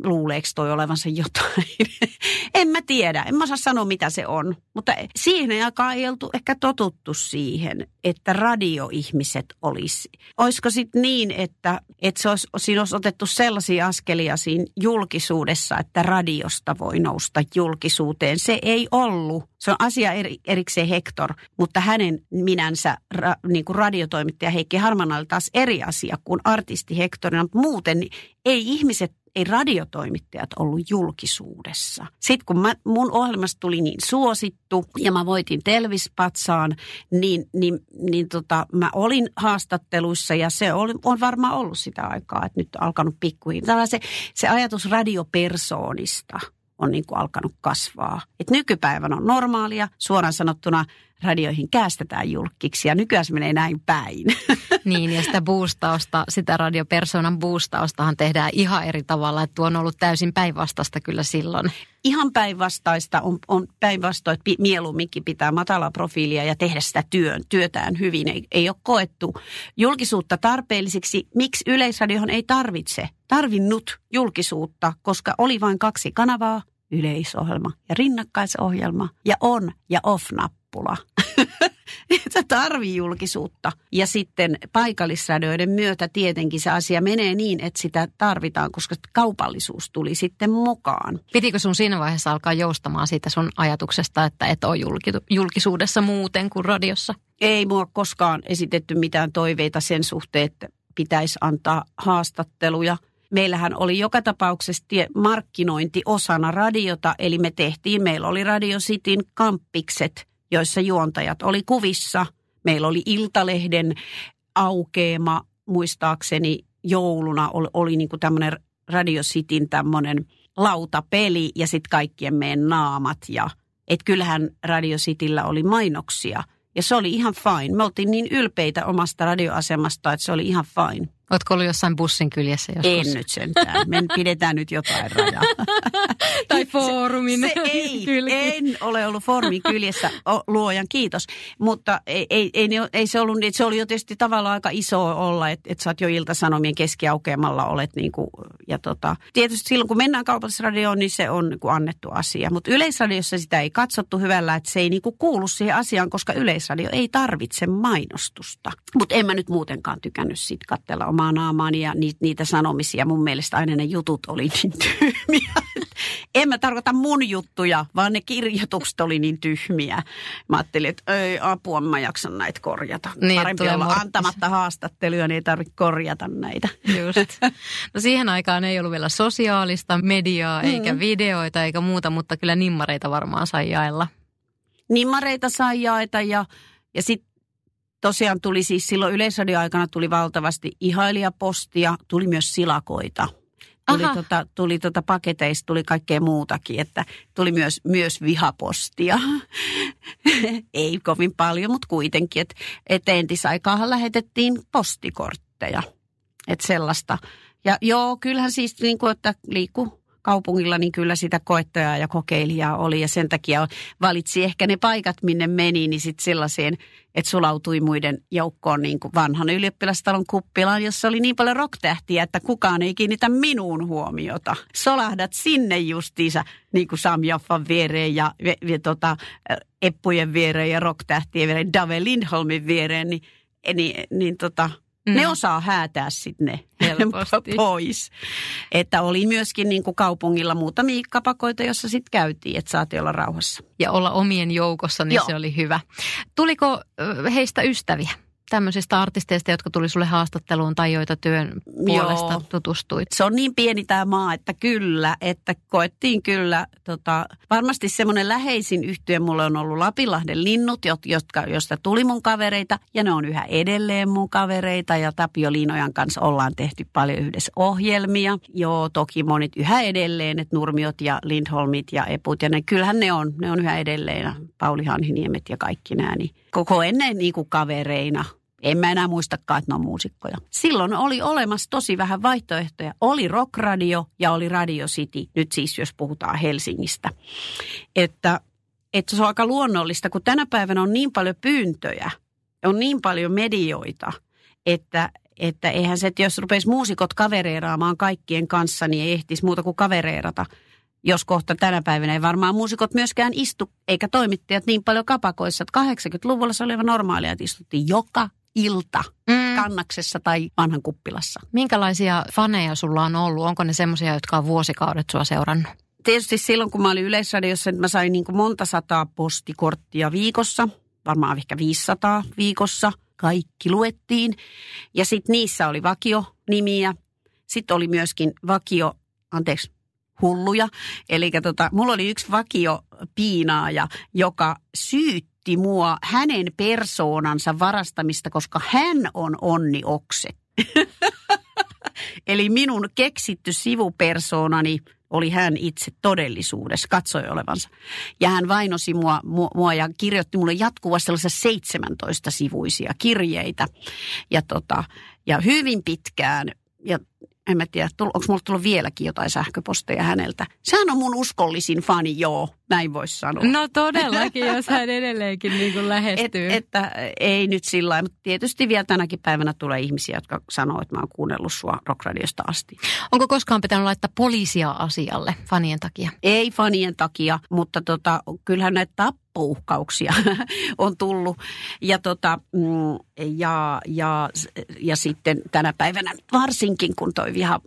luuleeko toi olevansa jotain. en mä tiedä, en mä osaa sanoa mitä se on. Mutta siihen aikaan ei oltu ehkä totuttu siihen, että radioihmiset olisi. Olisiko sitten niin, että, että se olisi, siinä olisi otettu sellaisia askelia siinä julkisuudessa, että radiosta voi nousta julkisuuteen. Se ei ollut. Se on asia eri, erikseen Hector, mutta hänen minänsä ra, niin kuin radiotoimittaja Heikki Harman oli taas eri asia kuin artisti Hectorina. Muuten ei ihmiset ei radiotoimittajat ollut julkisuudessa. Sitten kun mä, mun ohjelmasta tuli niin suosittu ja mä voitin Telvispatsaan, niin, niin, niin tota, mä olin haastatteluissa ja se oli, on varmaan ollut sitä aikaa, että nyt on alkanut pikkuhiljaa. Se, se ajatus radiopersoonista on niin kuin alkanut kasvaa. Et nykypäivän on normaalia, suoraan sanottuna radioihin käästetään julkiksi ja nykyään se menee näin päin. Niin ja sitä boostausta, sitä radiopersonan boostaustahan tehdään ihan eri tavalla, että tuo on ollut täysin päinvastaista kyllä silloin. Ihan päinvastaista on, on päinvastoin, että mieluumminkin pitää matalaa profiilia ja tehdä sitä työn, työtään hyvin. Ei, ei ole koettu julkisuutta tarpeelliseksi. Miksi Yleisradiohan ei tarvitse, tarvinnut julkisuutta, koska oli vain kaksi kanavaa, yleisohjelma ja rinnakkaisohjelma ja on ja off-nappi nappula. että tarvii julkisuutta. Ja sitten paikallisradioiden myötä tietenkin se asia menee niin, että sitä tarvitaan, koska kaupallisuus tuli sitten mukaan. Pitikö sun siinä vaiheessa alkaa joustamaan siitä sun ajatuksesta, että et ole julkisuudessa muuten kuin radiossa? Ei mua koskaan esitetty mitään toiveita sen suhteen, että pitäisi antaa haastatteluja – meillähän oli joka tapauksessa markkinointi osana radiota, eli me tehtiin, meillä oli Radio Cityn kampikset, joissa juontajat oli kuvissa. Meillä oli Iltalehden aukeema, muistaakseni jouluna oli, oli niin tämmöinen Radio Cityn tämmöinen lautapeli ja sitten kaikkien meidän naamat. Ja, et kyllähän Radio Cityllä oli mainoksia ja se oli ihan fine. Me oltiin niin ylpeitä omasta radioasemasta, että se oli ihan fine. Oletko ollut jossain bussin kyljessä joskus? En nyt sentään. Me pidetään nyt jotain rajaa. tai foorumin se, se ei, en ole ollut foorumin kyljessä, o, luojan kiitos. Mutta ei, ei, ei, ei se ollut niin, se oli jo tietysti tavallaan aika iso olla, että, että sä oot jo Ilta-Sanomien keskiaukeamalla olet niin kuin, ja tota, tietysti silloin kun mennään kaupallisradioon, niin se on niin kuin annettu asia. Mutta yleisradiossa sitä ei katsottu hyvällä, että se ei niin kuin kuulu siihen asiaan, koska yleisradio ei tarvitse mainostusta. Mutta en mä nyt muutenkaan tykännyt siitä katsella omaa omaa naamaani ja niitä sanomisia. Mun mielestä aina ne jutut oli niin tyhmiä. En mä tarkoita mun juttuja, vaan ne kirjoitukset oli niin tyhmiä. Mä ajattelin, että ei apua, mä jaksan näitä korjata. Niin, Parempi olla morkkis. antamatta haastatteluja, niin ei tarvitse korjata näitä. Just. No siihen aikaan ei ollut vielä sosiaalista mediaa, eikä mm. videoita eikä muuta, mutta kyllä nimmareita varmaan sai jaella. Nimmareita sai jaeta ja, ja sitten tosiaan tuli siis silloin yleisradioaikana tuli valtavasti ihailijapostia, tuli myös silakoita. Tuli, tota, tuli tota paketeista, tuli kaikkea muutakin, että tuli myös, myös vihapostia. Ei kovin paljon, mutta kuitenkin, että et entisaikaahan lähetettiin postikortteja. Että sellaista. Ja joo, kyllähän siis niin kuin, että liikkuu kaupungilla, niin kyllä sitä koettajaa ja kokeilijaa oli. Ja sen takia valitsi ehkä ne paikat, minne meni, niin sitten sellaiseen, että sulautui muiden joukkoon niin kuin vanhan ylioppilastalon kuppilaan, jossa oli niin paljon rocktähtiä, että kukaan ei kiinnitä minuun huomiota. Solahdat sinne justiinsa niin kuin Sam Jaffan viereen ja, ja, ja tota, Eppujen viereen ja rocktähtien viereen, Dave Lindholmin viereen, niin, niin, niin tota, Mm. Ne osaa häätää sitten ne pois. Että oli myöskin niin kuin kaupungilla muutamia kapakoita, jossa sitten käytiin, että saatiin olla rauhassa. Ja olla omien joukossa, niin Joo. se oli hyvä. Tuliko heistä ystäviä? Tämmöisistä artisteista, jotka tuli sulle haastatteluun tai joita työn puolesta Joo. tutustuit? Se on niin pieni tämä maa, että kyllä, että koettiin kyllä, tota, varmasti semmoinen läheisin yhtiö mulle on ollut Lapinlahden linnut, jotka, josta tuli mun kavereita ja ne on yhä edelleen mun kavereita ja Tapio Liinojan kanssa ollaan tehty paljon yhdessä ohjelmia. Joo, toki monet yhä edelleen, että Nurmiot ja Lindholmit ja Eput ja ne, kyllähän ne on, ne on yhä edelleen, Pauli Hanhiniemet ja kaikki nämä, niin koko ennen niin kuin kavereina en mä enää muistakaan, että ne on muusikkoja. Silloin oli olemassa tosi vähän vaihtoehtoja. Oli rockradio ja oli Radio City, nyt siis jos puhutaan Helsingistä. Että, että se on aika luonnollista, kun tänä päivänä on niin paljon pyyntöjä, on niin paljon medioita, että, että eihän se, että jos rupeisi muusikot kavereeraamaan kaikkien kanssa, niin ei ehtisi muuta kuin kavereerata – jos kohta tänä päivänä ei varmaan muusikot myöskään istu, eikä toimittajat niin paljon kapakoissa. Että 80-luvulla se oli aivan normaalia, että istuttiin joka ilta mm. kannaksessa tai vanhan kuppilassa. Minkälaisia faneja sulla on ollut? Onko ne semmoisia, jotka on vuosikaudet sua seurannut? Tietysti silloin, kun mä olin Yleisradiossa, että mä sain niin kuin monta sataa postikorttia viikossa, varmaan ehkä 500 viikossa. Kaikki luettiin. Ja sitten niissä oli vakio-nimiä. Sitten oli myöskin vakio, anteeksi, hulluja. Eli tota, mulla oli yksi vakio piinaaja, joka syytti mua hänen persoonansa varastamista, koska hän on Onni Okse. Eli minun keksitty sivupersoonani oli hän itse todellisuudessa, katsoi olevansa. Ja hän vainosi mua, mua ja kirjoitti mulle jatkuvasti sellaisia 17 sivuisia kirjeitä. Ja, tota, ja hyvin pitkään. Ja en mä tiedä, onko mulla tullut vieläkin jotain sähköposteja häneltä. Sehän on mun uskollisin fani, joo, näin voisi sanoa. No todellakin, jos hän edelleenkin niin kuin lähestyy. Et, että ei nyt sillä lailla, mutta tietysti vielä tänäkin päivänä tulee ihmisiä, jotka sanoo, että mä oon kuunnellut sua rockradiosta asti. Onko koskaan pitänyt laittaa poliisia asialle fanien takia? Ei fanien takia, mutta tota, kyllähän näitä tappouhkauksia on tullut. Ja, tota, mm, ja, ja, ja sitten tänä päivänä varsinkin, kun toi viha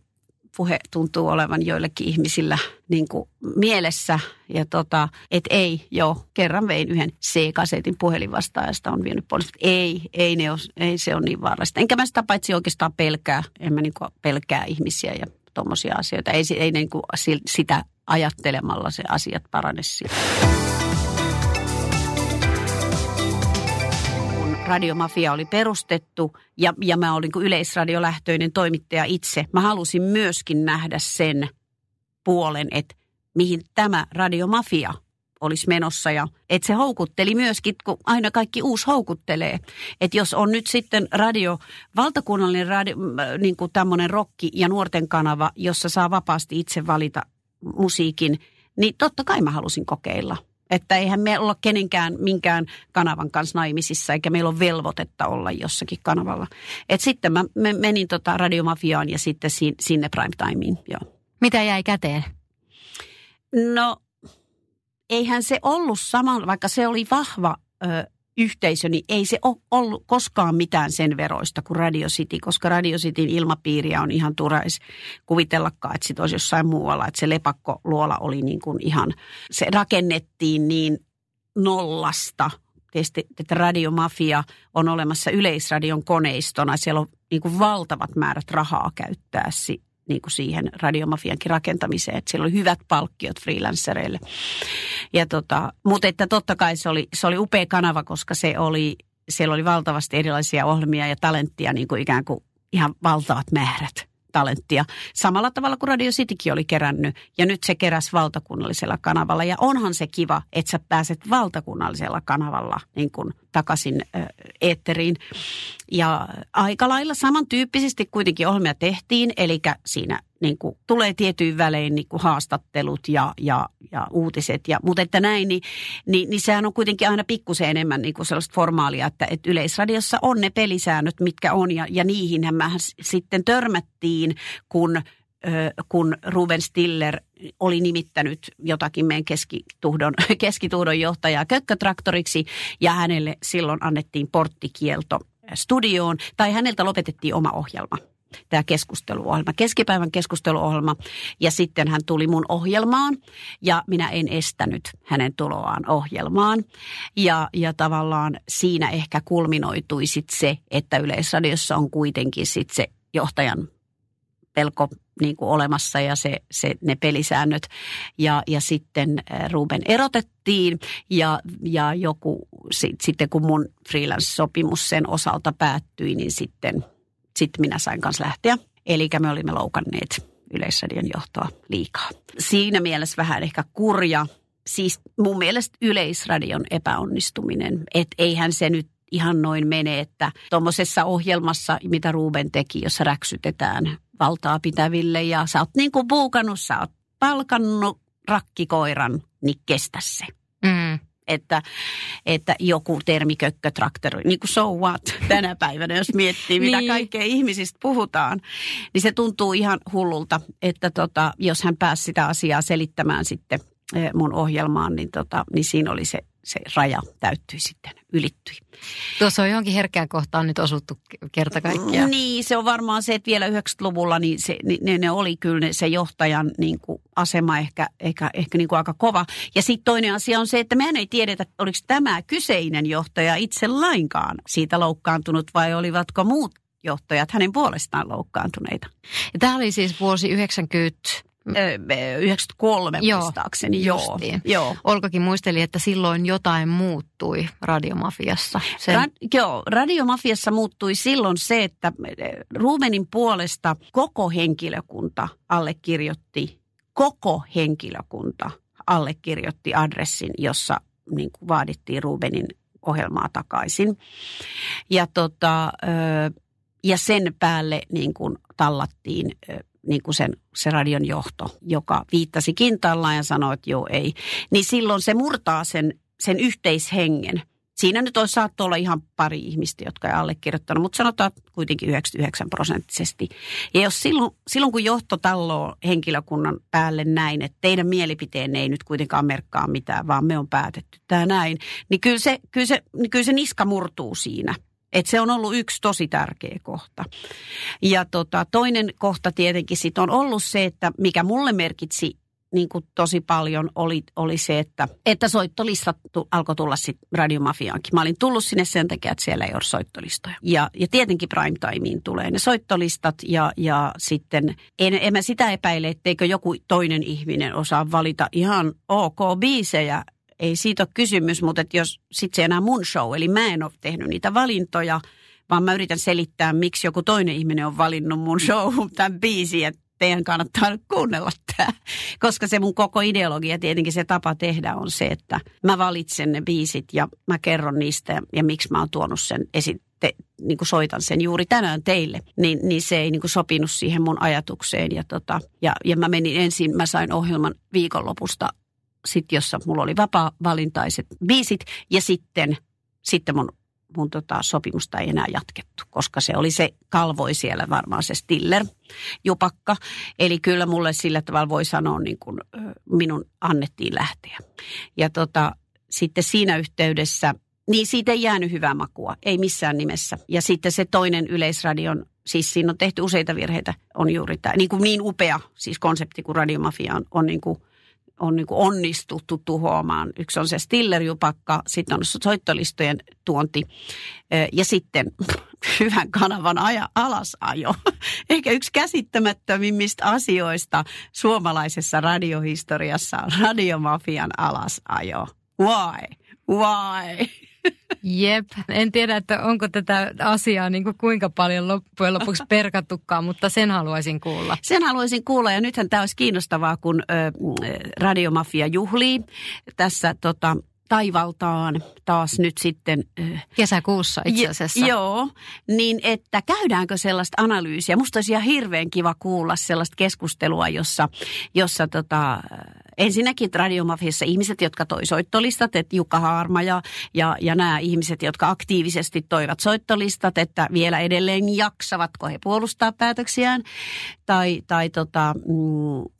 puhe tuntuu olevan joillekin ihmisillä niin kuin mielessä. Ja tota, että ei, joo, kerran vein yhden C-kasetin puhelinvastaajasta, on vienyt pois. Ei, ei, ne ole, ei se on niin vaarallista. Enkä mä sitä paitsi oikeastaan pelkää, en mä niin kuin pelkää ihmisiä ja tuommoisia asioita. Ei, ei niin kuin sitä ajattelemalla se asiat parane siitä. Radiomafia oli perustettu ja, ja mä olin yleisradiolähtöinen toimittaja itse. Mä halusin myöskin nähdä sen puolen, että mihin tämä radiomafia olisi menossa ja että se houkutteli myöskin, kun aina kaikki uusi houkuttelee. Että jos on nyt sitten radio, valtakunnallinen radio, niin kuin tämmöinen rokki ja nuorten kanava, jossa saa vapaasti itse valita musiikin, niin totta kai mä halusin kokeilla. Että eihän me olla kenenkään minkään kanavan kanssa naimisissa, eikä meillä ole velvoitetta olla jossakin kanavalla. Et sitten mä menin tota radiomafiaan ja sitten sinne primetimeen, joo. Mitä jäi käteen? No, eihän se ollut sama, vaikka se oli vahva ö, yhteisö, niin ei se ole ollut koskaan mitään sen veroista kuin Radio City, koska Radio Cityn ilmapiiriä on ihan turais kuvitellakaan, että sit olisi jossain muualla, että se luola oli niin kuin ihan, se rakennettiin niin nollasta, Tietysti, että radiomafia on olemassa yleisradion koneistona. Siellä on niin kuin valtavat määrät rahaa käyttää niin kuin siihen radiomafiankin rakentamiseen. Että siellä oli hyvät palkkiot freelancereille. Ja tota, mutta että totta kai se oli, se oli upea kanava, koska se oli, siellä oli valtavasti erilaisia ohjelmia ja talenttia niin kuin ikään kuin ihan valtavat määrät talenttia. Samalla tavalla kuin Radio Citykin oli kerännyt ja nyt se keräs valtakunnallisella kanavalla. Ja onhan se kiva, että sä pääset valtakunnallisella kanavalla niin kuin takaisin äh, eetteriin. Ja aika lailla samantyyppisesti kuitenkin ohjelmia tehtiin, eli siinä niin kuin, tulee tietyin välein niin kuin haastattelut ja, ja, ja uutiset. Ja, mutta että näin, niin, niin, niin sehän on kuitenkin aina pikkusen enemmän niin kuin sellaista formaalia, että, että yleisradiossa on ne pelisäännöt, mitkä on. Ja, ja niihin me sitten törmättiin, kun kun Ruben Stiller oli nimittänyt jotakin meidän keskituhdon, keskituhdon johtajaa kökkötraktoriksi ja hänelle silloin annettiin porttikielto studioon tai häneltä lopetettiin oma ohjelma tämä keskusteluohjelma, keskipäivän keskusteluohjelma. Ja sitten hän tuli mun ohjelmaan ja minä en estänyt hänen tuloaan ohjelmaan. Ja, ja tavallaan siinä ehkä kulminoitui sit se, että Yleisradiossa on kuitenkin sit se johtajan pelko niin kuin olemassa ja se, se, ne pelisäännöt. Ja, ja sitten äh, Ruben erotettiin ja, ja joku, sit, sitten kun mun freelance-sopimus sen osalta päättyi, niin sitten, sitten minä sain kanssa lähteä. Eli me olimme loukanneet Yleisradion johtoa liikaa. Siinä mielessä vähän ehkä kurja. Siis mun mielestä Yleisradion epäonnistuminen, että eihän se nyt ihan noin mene, että tuommoisessa ohjelmassa, mitä Ruben teki, jossa räksytetään valtaa pitäville ja sä oot niin kuin puukannut, sä oot palkannut rakkikoiran, niin kestä se. Mm. Että, että joku termikökkötraktori, niin kuin so what tänä päivänä, jos miettii, mitä niin. kaikkea ihmisistä puhutaan, niin se tuntuu ihan hullulta, että tota, jos hän pääsi sitä asiaa selittämään sitten eh, mun ohjelmaan, niin, tota, niin siinä oli se se raja täyttyi sitten, ylittyi. Tuossa on johonkin herkkään kohtaan nyt osuttu kerta kaikkiaan. Niin, se on varmaan se, että vielä 90-luvulla niin se, ne, ne oli kyllä ne, se johtajan niin kuin, asema ehkä, ehkä, ehkä niin kuin aika kova. Ja sitten toinen asia on se, että mehän ei tiedetä, oliko tämä kyseinen johtaja itse lainkaan siitä loukkaantunut vai olivatko muut johtajat hänen puolestaan loukkaantuneita. Ja tämä oli siis vuosi 90 93 joo, muistaakseni. Joo, joo. Olkakin muisteli, että silloin jotain muuttui radiomafiassa. Sen... Ra- joo, radiomafiassa muuttui silloin se, että Rubenin puolesta koko henkilökunta allekirjoitti, koko henkilökunta allekirjoitti adressin, jossa niin kuin vaadittiin Rubenin ohjelmaa takaisin. Ja, tota, ja sen päälle niin kuin tallattiin niin kuin sen, se radion johto, joka viittasi kintallaan ja sanoi, että joo ei, niin silloin se murtaa sen, sen yhteishengen. Siinä nyt on saattoi olla ihan pari ihmistä, jotka ei allekirjoittanut, mutta sanotaan kuitenkin 99 prosenttisesti. Ja jos silloin, silloin kun johto talloo henkilökunnan päälle näin, että teidän mielipiteen ei nyt kuitenkaan merkkaa mitään, vaan me on päätetty tämä näin, niin kyllä se, kyllä se, niin kyllä se niska murtuu siinä. Et se on ollut yksi tosi tärkeä kohta. Ja tota, toinen kohta tietenkin sit on ollut se, että mikä mulle merkitsi niin kuin tosi paljon oli, oli se, että, että soittolistat alkoi tulla sitten radiomafiaankin. Mä olin tullut sinne sen takia, että siellä ei ole soittolistoja. Ja, ja tietenkin prime timeen tulee ne soittolistat ja, ja sitten en, en mä sitä epäile, etteikö joku toinen ihminen osaa valita ihan ok biisejä ei siitä ole kysymys, mutta että jos sitten se enää mun show, eli mä en ole tehnyt niitä valintoja, vaan mä yritän selittää, miksi joku toinen ihminen on valinnut mun show tämän biisin, että teidän kannattaa nyt kuunnella tämä. Koska se mun koko ideologia, tietenkin se tapa tehdä on se, että mä valitsen ne biisit ja mä kerron niistä ja, ja miksi mä oon tuonut sen esiin te, niin kuin soitan sen juuri tänään teille, niin, niin se ei niin kuin sopinut siihen mun ajatukseen. Ja, tota, ja, ja mä menin ensin, mä sain ohjelman viikonlopusta, sit, jossa mulla oli vapaa-valintaiset biisit, ja sitten, sitten mun mun tota, sopimusta ei enää jatkettu, koska se oli se kalvoi siellä varmaan se Stiller jupakka. Eli kyllä mulle sillä tavalla voi sanoa, niin kuin minun annettiin lähteä. Ja tota, sitten siinä yhteydessä, niin siitä ei jäänyt hyvää makua, ei missään nimessä. Ja sitten se toinen yleisradion siis siinä on tehty useita virheitä, on juuri tämä, niin, kuin niin upea siis konsepti kuin radiomafia on, on niin kuin on niin kuin onnistuttu tuhoamaan. Yksi on se Stillerjupakka, sitten on soittolistojen tuonti ja sitten hyvän kanavan aja, alasajo. Ehkä yksi käsittämättömimmistä asioista suomalaisessa radiohistoriassa on radiomafian alasajo. Why? Why? Jep, en tiedä, että onko tätä asiaa niin kuin kuinka paljon loppujen lopuksi perkattukaan, mutta sen haluaisin kuulla. Sen haluaisin kuulla ja nythän tämä olisi kiinnostavaa, kun ö, Radiomafia juhlii tässä tota, taivaltaan taas nyt sitten... Kesäkuussa itse asiassa. J- joo, niin että käydäänkö sellaista analyysiä? Musta olisi ihan hirveän kiva kuulla sellaista keskustelua, jossa, jossa tota, ensinnäkin radiomafiassa ihmiset, jotka toi soittolistat, että Jukka Haarma ja, ja, ja nämä ihmiset, jotka aktiivisesti toivat soittolistat, että vielä edelleen jaksavatko he puolustaa päätöksiään, tai, tai tota, mm,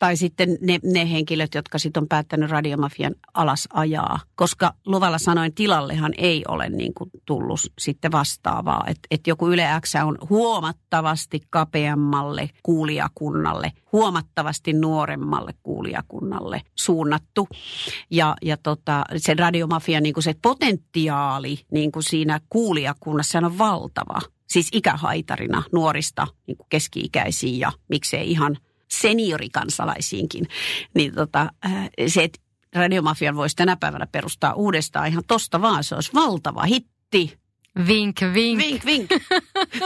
tai sitten ne, ne henkilöt, jotka sitten on päättänyt radiomafian alas ajaa. Koska luvalla sanoin, tilallehan ei ole niin kuin tullut sitten vastaavaa. Että et joku Yle X on huomattavasti kapeammalle kuulijakunnalle, huomattavasti nuoremmalle kuulijakunnalle suunnattu. Ja, ja tota, se radiomafian niin kuin se potentiaali niin kuin siinä kuulijakunnassa on valtava. Siis ikähaitarina nuorista niin kuin keski-ikäisiin ja miksei ihan – seniorikansalaisiinkin, niin tota, äh, se, että radiomafian voisi tänä päivänä perustaa uudestaan ihan tosta vaan, se olisi valtava hitti. Vink, vink. Vink, vink.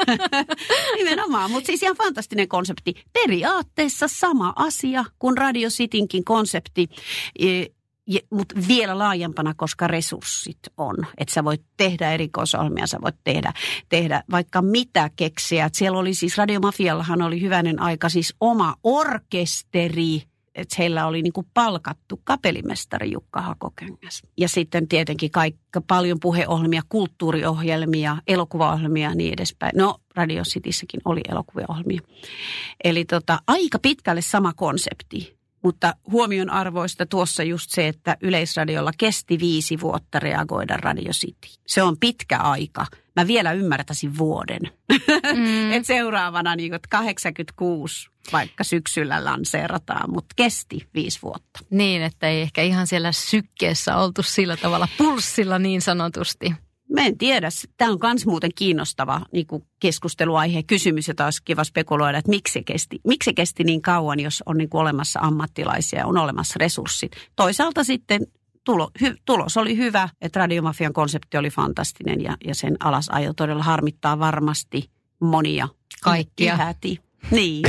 Nimenomaan, mutta siis ihan fantastinen konsepti. Periaatteessa sama asia kuin Radio Citynkin konsepti. Mutta vielä laajempana, koska resurssit on. Että sä voit tehdä erikoisohjelmia, sä voit tehdä, tehdä vaikka mitä keksiä. Et siellä oli siis, Radiomafiallahan oli hyvänen aika siis oma orkesteri, että heillä oli niinku palkattu kapelimestari Jukka Hakokengäs. Ja sitten tietenkin kaikka, paljon puheohjelmia, kulttuuriohjelmia, elokuvaohjelmia ja niin edespäin. No, Radio Cityssäkin oli elokuvaohjelmia. Eli tota, aika pitkälle sama konsepti. Mutta huomion arvoista tuossa just se, että Yleisradiolla kesti viisi vuotta reagoida Radio City. Se on pitkä aika. Mä vielä ymmärtäisin vuoden. Mm. Et seuraavana niin 86 vaikka syksyllä lanseerataan, mutta kesti viisi vuotta. Niin, että ei ehkä ihan siellä sykkeessä oltu sillä tavalla pulssilla niin sanotusti. Mä en tiedä. Tämä on myös muuten kiinnostava niin kuin keskusteluaihe, kysymys, jota olisi kiva spekuloida, että miksi se kesti, miksi se kesti niin kauan, jos on niin kuin olemassa ammattilaisia ja on olemassa resurssit. Toisaalta sitten tulo, hy, tulos oli hyvä, että radiomafian konsepti oli fantastinen ja, ja sen alasajo todella harmittaa varmasti monia. Kaikkia. Yhäti. Niin.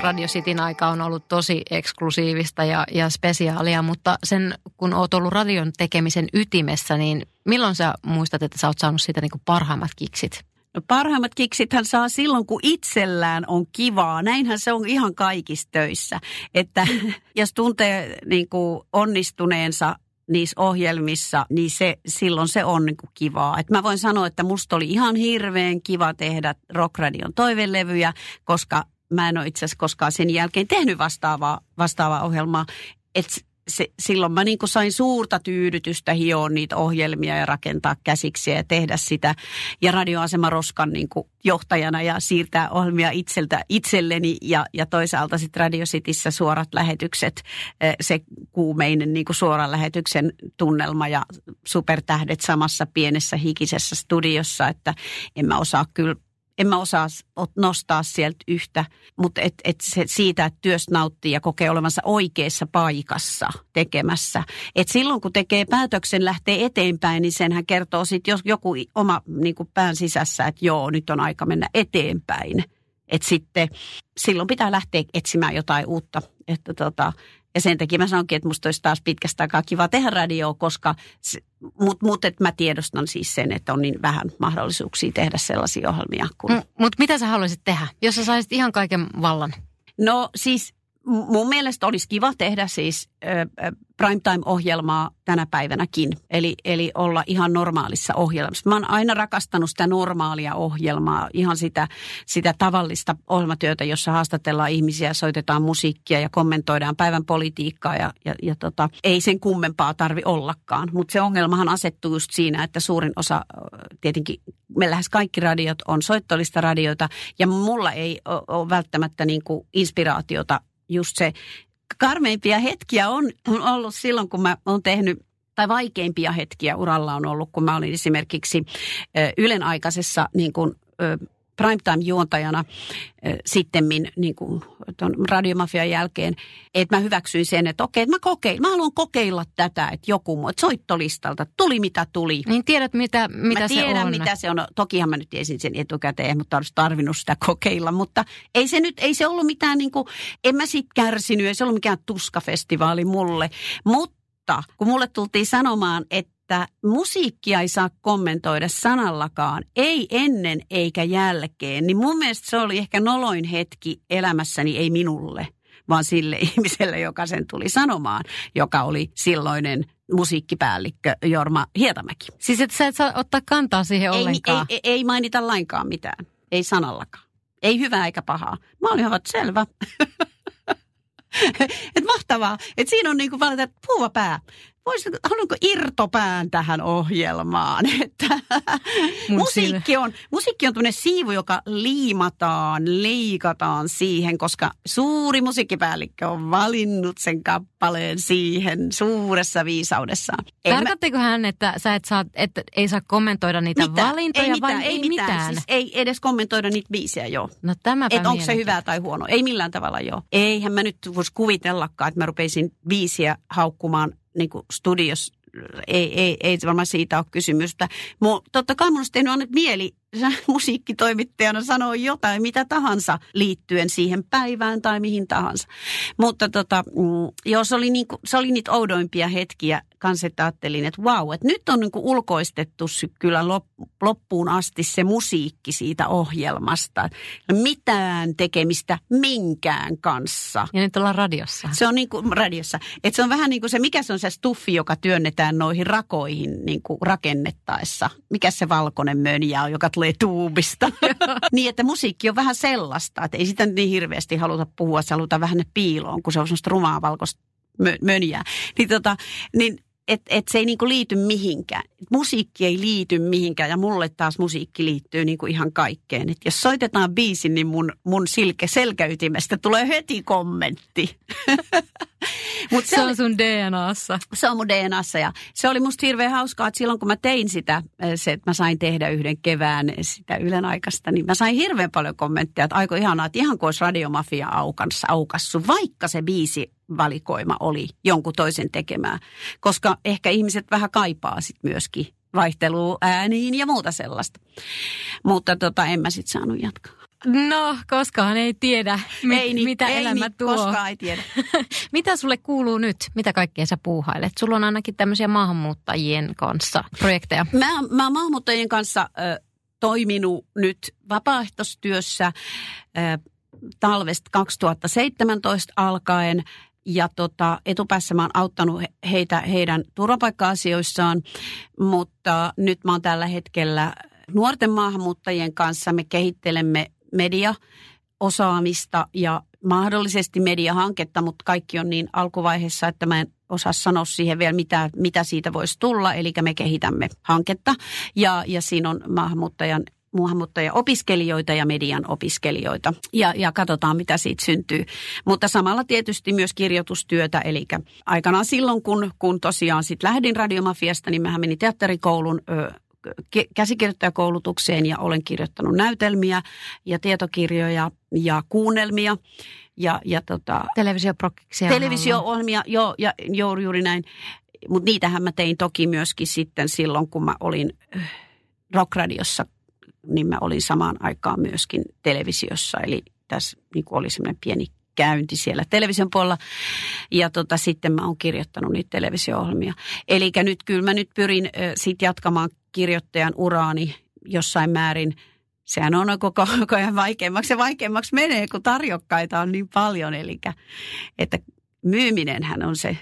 Radio Cityn aika on ollut tosi eksklusiivista ja, ja spesiaalia, mutta sen kun oot ollut radion tekemisen ytimessä, niin milloin sä muistat, että sä oot saanut siitä niin parhaimmat kiksit? No parhaimmat kiksit hän saa silloin, kun itsellään on kivaa. Näinhän se on ihan kaikissa töissä. Että jos tuntee niin kuin onnistuneensa niissä ohjelmissa, niin se, silloin se on niin kuin kivaa. Et mä voin sanoa, että musta oli ihan hirveän kiva tehdä Rockradion toivelevyjä, koska mä en ole itse asiassa koskaan sen jälkeen tehnyt vastaavaa, vastaavaa ohjelmaa. Et se, silloin mä niin sain suurta tyydytystä hioa niitä ohjelmia ja rakentaa käsiksi ja tehdä sitä. Ja radioasema Roskan niin johtajana ja siirtää ohjelmia itseltä itselleni ja, ja toisaalta sitten Radio Cityssä suorat lähetykset, eh, se kuumeinen niin suoran lähetyksen tunnelma ja supertähdet samassa pienessä hikisessä studiossa, että en mä osaa kyllä en mä osaa nostaa sieltä yhtä, mutta et, et se siitä, että työstä nauttii ja kokee olevansa oikeassa paikassa tekemässä. Et silloin kun tekee päätöksen lähtee eteenpäin, niin senhän kertoo sitten jos joku oma niin kuin pään sisässä, että joo, nyt on aika mennä eteenpäin. Että sitten silloin pitää lähteä etsimään jotain uutta. Että tota, ja sen takia mä sanonkin, että musta olisi taas pitkästä aikaa kiva tehdä radioa, koska, mutta mut, et mä tiedostan siis sen, että on niin vähän mahdollisuuksia tehdä sellaisia ohjelmia. Kun... Mm, mutta mitä sä haluaisit tehdä, jos sä saisit ihan kaiken vallan? No siis mun mielestä olisi kiva tehdä siis primetime-ohjelmaa tänä päivänäkin. Eli, eli olla ihan normaalissa ohjelmassa. Mä oon aina rakastanut sitä normaalia ohjelmaa, ihan sitä, sitä tavallista ohjelmatyötä, jossa haastatellaan ihmisiä, soitetaan musiikkia ja kommentoidaan päivän politiikkaa. Ja, ja, ja tota, ei sen kummempaa tarvi ollakaan. Mutta se ongelmahan asettuu just siinä, että suurin osa, tietenkin me lähes kaikki radiot on soittolista radioita. Ja mulla ei ole välttämättä niin kuin inspiraatiota just se karmeimpia hetkiä on, on ollut silloin, kun mä oon tehnyt tai vaikeimpia hetkiä uralla on ollut, kun mä olin esimerkiksi Ylen aikaisessa niin kuin, primetime-juontajana äh, sittemmin niin kuin ton radiomafian jälkeen, että mä hyväksyin sen, että okei, mä, kokeil, mä haluan kokeilla tätä, että joku muu, että soittolistalta, tuli mitä tuli. Niin tiedät, mitä, mitä mä se tiedän, on. mitä se on. Tokihan mä nyt tiesin sen etukäteen, mutta olisi tarvinnut sitä kokeilla, mutta ei se nyt, ei se ollut mitään niin kuin, en mä siitä kärsinyt, ei se ollut mikään tuskafestivaali mulle, mutta kun mulle tultiin sanomaan, että että musiikkia ei saa kommentoida sanallakaan, ei ennen eikä jälkeen, niin mun mielestä se oli ehkä noloin hetki elämässäni, ei minulle, vaan sille ihmiselle, joka sen tuli sanomaan, joka oli silloinen musiikkipäällikkö Jorma Hietamäki. Siis että sä et saa ottaa kantaa siihen ei, ollenkaan? Ei, ei, ei mainita lainkaan mitään, ei sanallakaan. Ei hyvää eikä pahaa. Mä olin ihan selvä. et mahtavaa. Et siinä on niinku valita, puuva pää voisi, haluanko irtopään tähän ohjelmaan? Että musiikki on, musiikki on tämmöinen siivu, joka liimataan, liikataan siihen, koska suuri musiikkipäällikkö on valinnut sen kappaleen siihen suuressa viisaudessaan. Tarkoittiko hän, että sä et saa, että ei saa kommentoida niitä mitään, valintoja, ei mitään, vai ei mitään? mitään. Siis ei edes kommentoida niitä biisejä, joo. No tämäpä Että onko se hyvä tai huono. Ei millään tavalla, joo. Eihän mä nyt voisi kuvitellakaan, että mä rupeisin biisiä haukkumaan niin kuin studios, ei, ei, ei varmaan siitä ole kysymystä. Mu, totta kai minusta tehnyt on mieli musiikkitoimittajana sanoa jotain, mitä tahansa liittyen siihen päivään tai mihin tahansa. Mutta tota, mm, joo, se oli, niinku, se oli niitä oudoimpia hetkiä kanssa, että ajattelin, että vau, että nyt on niinku ulkoistettu kyllä loppuun asti se musiikki siitä ohjelmasta. Mitään tekemistä minkään kanssa. Ja nyt ollaan radiossa. Se on niinku radiossa. Et se on vähän niin kuin se, mikä se on se stuffi, joka työnnetään noihin rakoihin niinku rakennettaessa. Mikä se valkoinen mönjä on, joka tulee tuubista. niin, että musiikki on vähän sellaista, että ei sitä niin hirveästi haluta puhua, se halutaan vähän piiloon, kun se on semmoista rumaa valkoista mönjää. Niin, tota, niin että et se ei niinku liity mihinkään. Musiikki ei liity mihinkään ja mulle taas musiikki liittyy niinku ihan kaikkeen. Et jos soitetaan biisin, niin mun, mun silke selkäytimestä tulee heti kommentti. Mut se, se on sun DNAssa. Se on mun DNAssa ja se oli musta hirveän hauskaa, että silloin kun mä tein sitä, eh, se, että mä sain tehdä yhden kevään sitä Ylen aikasta, niin mä sain hirveän paljon kommentteja, että aiko ihanaa, että ihan kuin olisi radiomafia aukassa, aukassu, vaikka se biisi valikoima oli jonkun toisen tekemää. Koska ehkä ihmiset vähän kaipaa sit myöskin vaihtelua ääniin ja muuta sellaista. Mutta tota, en mä sitten saanut jatkaa. No, koskaan ei tiedä, mit, ei, niin, mitä ei, elämä niin, tuo. Koskaan ei tiedä. mitä sulle kuuluu nyt? Mitä kaikkea sä puuhailet? Sulla on ainakin tämmöisiä maahanmuuttajien kanssa projekteja. Mä, mä maahanmuuttajien kanssa ö, toiminut nyt vapaaehtoistyössä äh, talvesta 2017 alkaen ja tota, etupäässä mä oon auttanut heitä heidän turvapaikka-asioissaan, mutta nyt mä oon tällä hetkellä nuorten maahanmuuttajien kanssa. Me kehittelemme mediaosaamista ja mahdollisesti mediahanketta, mutta kaikki on niin alkuvaiheessa, että mä en osaa sanoa siihen vielä, mitä, mitä siitä voisi tulla. Eli me kehitämme hanketta ja, ja siinä on maahanmuuttajan opiskelijoita ja median opiskelijoita. Ja, ja katsotaan, mitä siitä syntyy. Mutta samalla tietysti myös kirjoitustyötä. Eli aikanaan silloin, kun, kun tosiaan sitten lähdin radiomafiasta, niin mähän menin teatterikoulun ö, käsikirjoittajakoulutukseen ja olen kirjoittanut näytelmiä ja tietokirjoja ja kuunnelmia. Ja, ja tota, Televisioprokkiksia. Televisio-ohjelmia, joo, ja, joo, juuri näin. Mutta niitähän mä tein toki myöskin sitten silloin, kun mä olin rockradiossa, niin mä olin samaan aikaan myöskin televisiossa. Eli tässä niin oli semmoinen pieni käynti siellä television puolella. Ja tota, sitten mä oon kirjoittanut niitä televisio-ohjelmia. Eli nyt kyllä mä nyt pyrin äh, sitten jatkamaan kirjoittajan uraani jossain määrin. Sehän on koko, koko ajan vaikeammaksi ja vaikeammaksi menee, kun tarjokkaita on niin paljon. Eli että myyminenhän on se,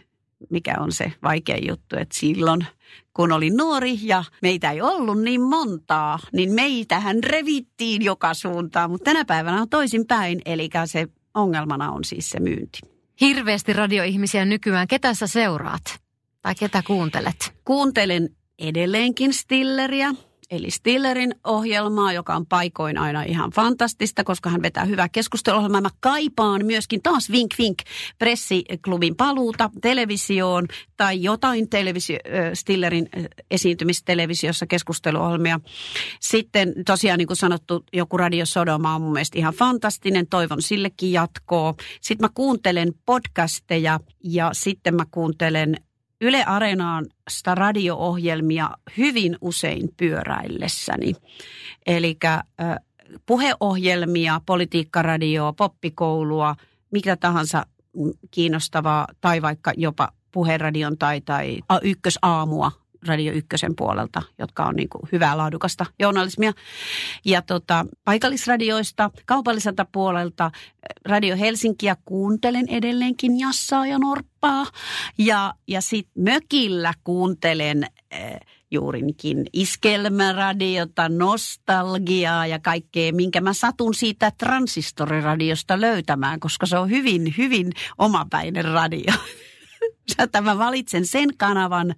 mikä on se vaikea juttu, että silloin kun olin nuori ja meitä ei ollut niin montaa, niin meitähän revittiin joka suuntaan. Mutta tänä päivänä on toisinpäin, eli se ongelmana on siis se myynti. Hirveästi radioihmisiä nykyään. Ketä sä seuraat? Tai ketä kuuntelet? Kuuntelen edelleenkin Stilleriä, eli Stillerin ohjelmaa, joka on paikoin aina ihan fantastista, koska hän vetää hyvää keskusteluohjelmaa. Mä kaipaan myöskin taas Vink Vink pressiklubin paluuta televisioon tai jotain televisio, Stillerin esiintymistelevisiossa keskusteluohjelmia. Sitten tosiaan niin kuin sanottu, joku Radio Sodoma on mun mielestä ihan fantastinen, toivon sillekin jatkoa. Sitten mä kuuntelen podcasteja ja sitten mä kuuntelen Yle Areenaan sitä radio-ohjelmia hyvin usein pyöräillessäni. Eli puheohjelmia, politiikkaradioa, poppikoulua, mitä tahansa kiinnostavaa tai vaikka jopa puheradion tai, tai ykkösaamua Radio Ykkösen puolelta, jotka on niin kuin hyvää laadukasta journalismia. Ja tota, paikallisradioista, kaupalliselta puolelta, Radio Helsinkiä kuuntelen edelleenkin Jassaa ja Norppaa. Ja, ja sitten mökillä kuuntelen äh, juurinkin iskelmäradiota, nostalgiaa ja kaikkea, minkä mä satun siitä transistoriradiosta löytämään, koska se on hyvin, hyvin omapäinen radio. Mä valitsen sen kanavan,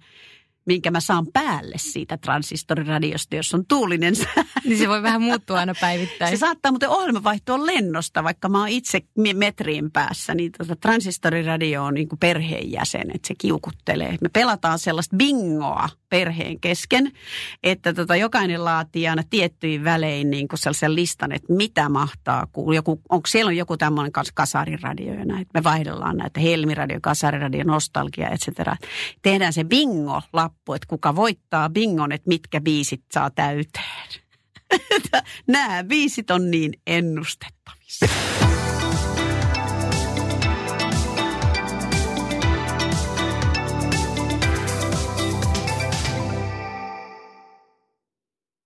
minkä mä saan päälle siitä transistoriradiosta, jos on tuulinen sää. Niin se voi vähän muuttua aina päivittäin. Se saattaa muuten ohjelma vaihtua lennosta, vaikka mä oon itse metrien päässä. Niin tota transistoriradio on niin kuin perheenjäsen, että se kiukuttelee. Me pelataan sellaista bingoa perheen kesken, että tota, jokainen laatii aina tiettyihin välein niin kuin sellaisen listan, että mitä mahtaa kuulua. Joku, onko siellä on joku tämmöinen kasariradio ja näin. Me vaihdellaan näitä helmiradio, kasariradio, nostalgia, etc. Tehdään se bingo-lappu, että kuka voittaa bingon, että mitkä biisit saa täyteen. Nämä biisit on niin ennustettavissa.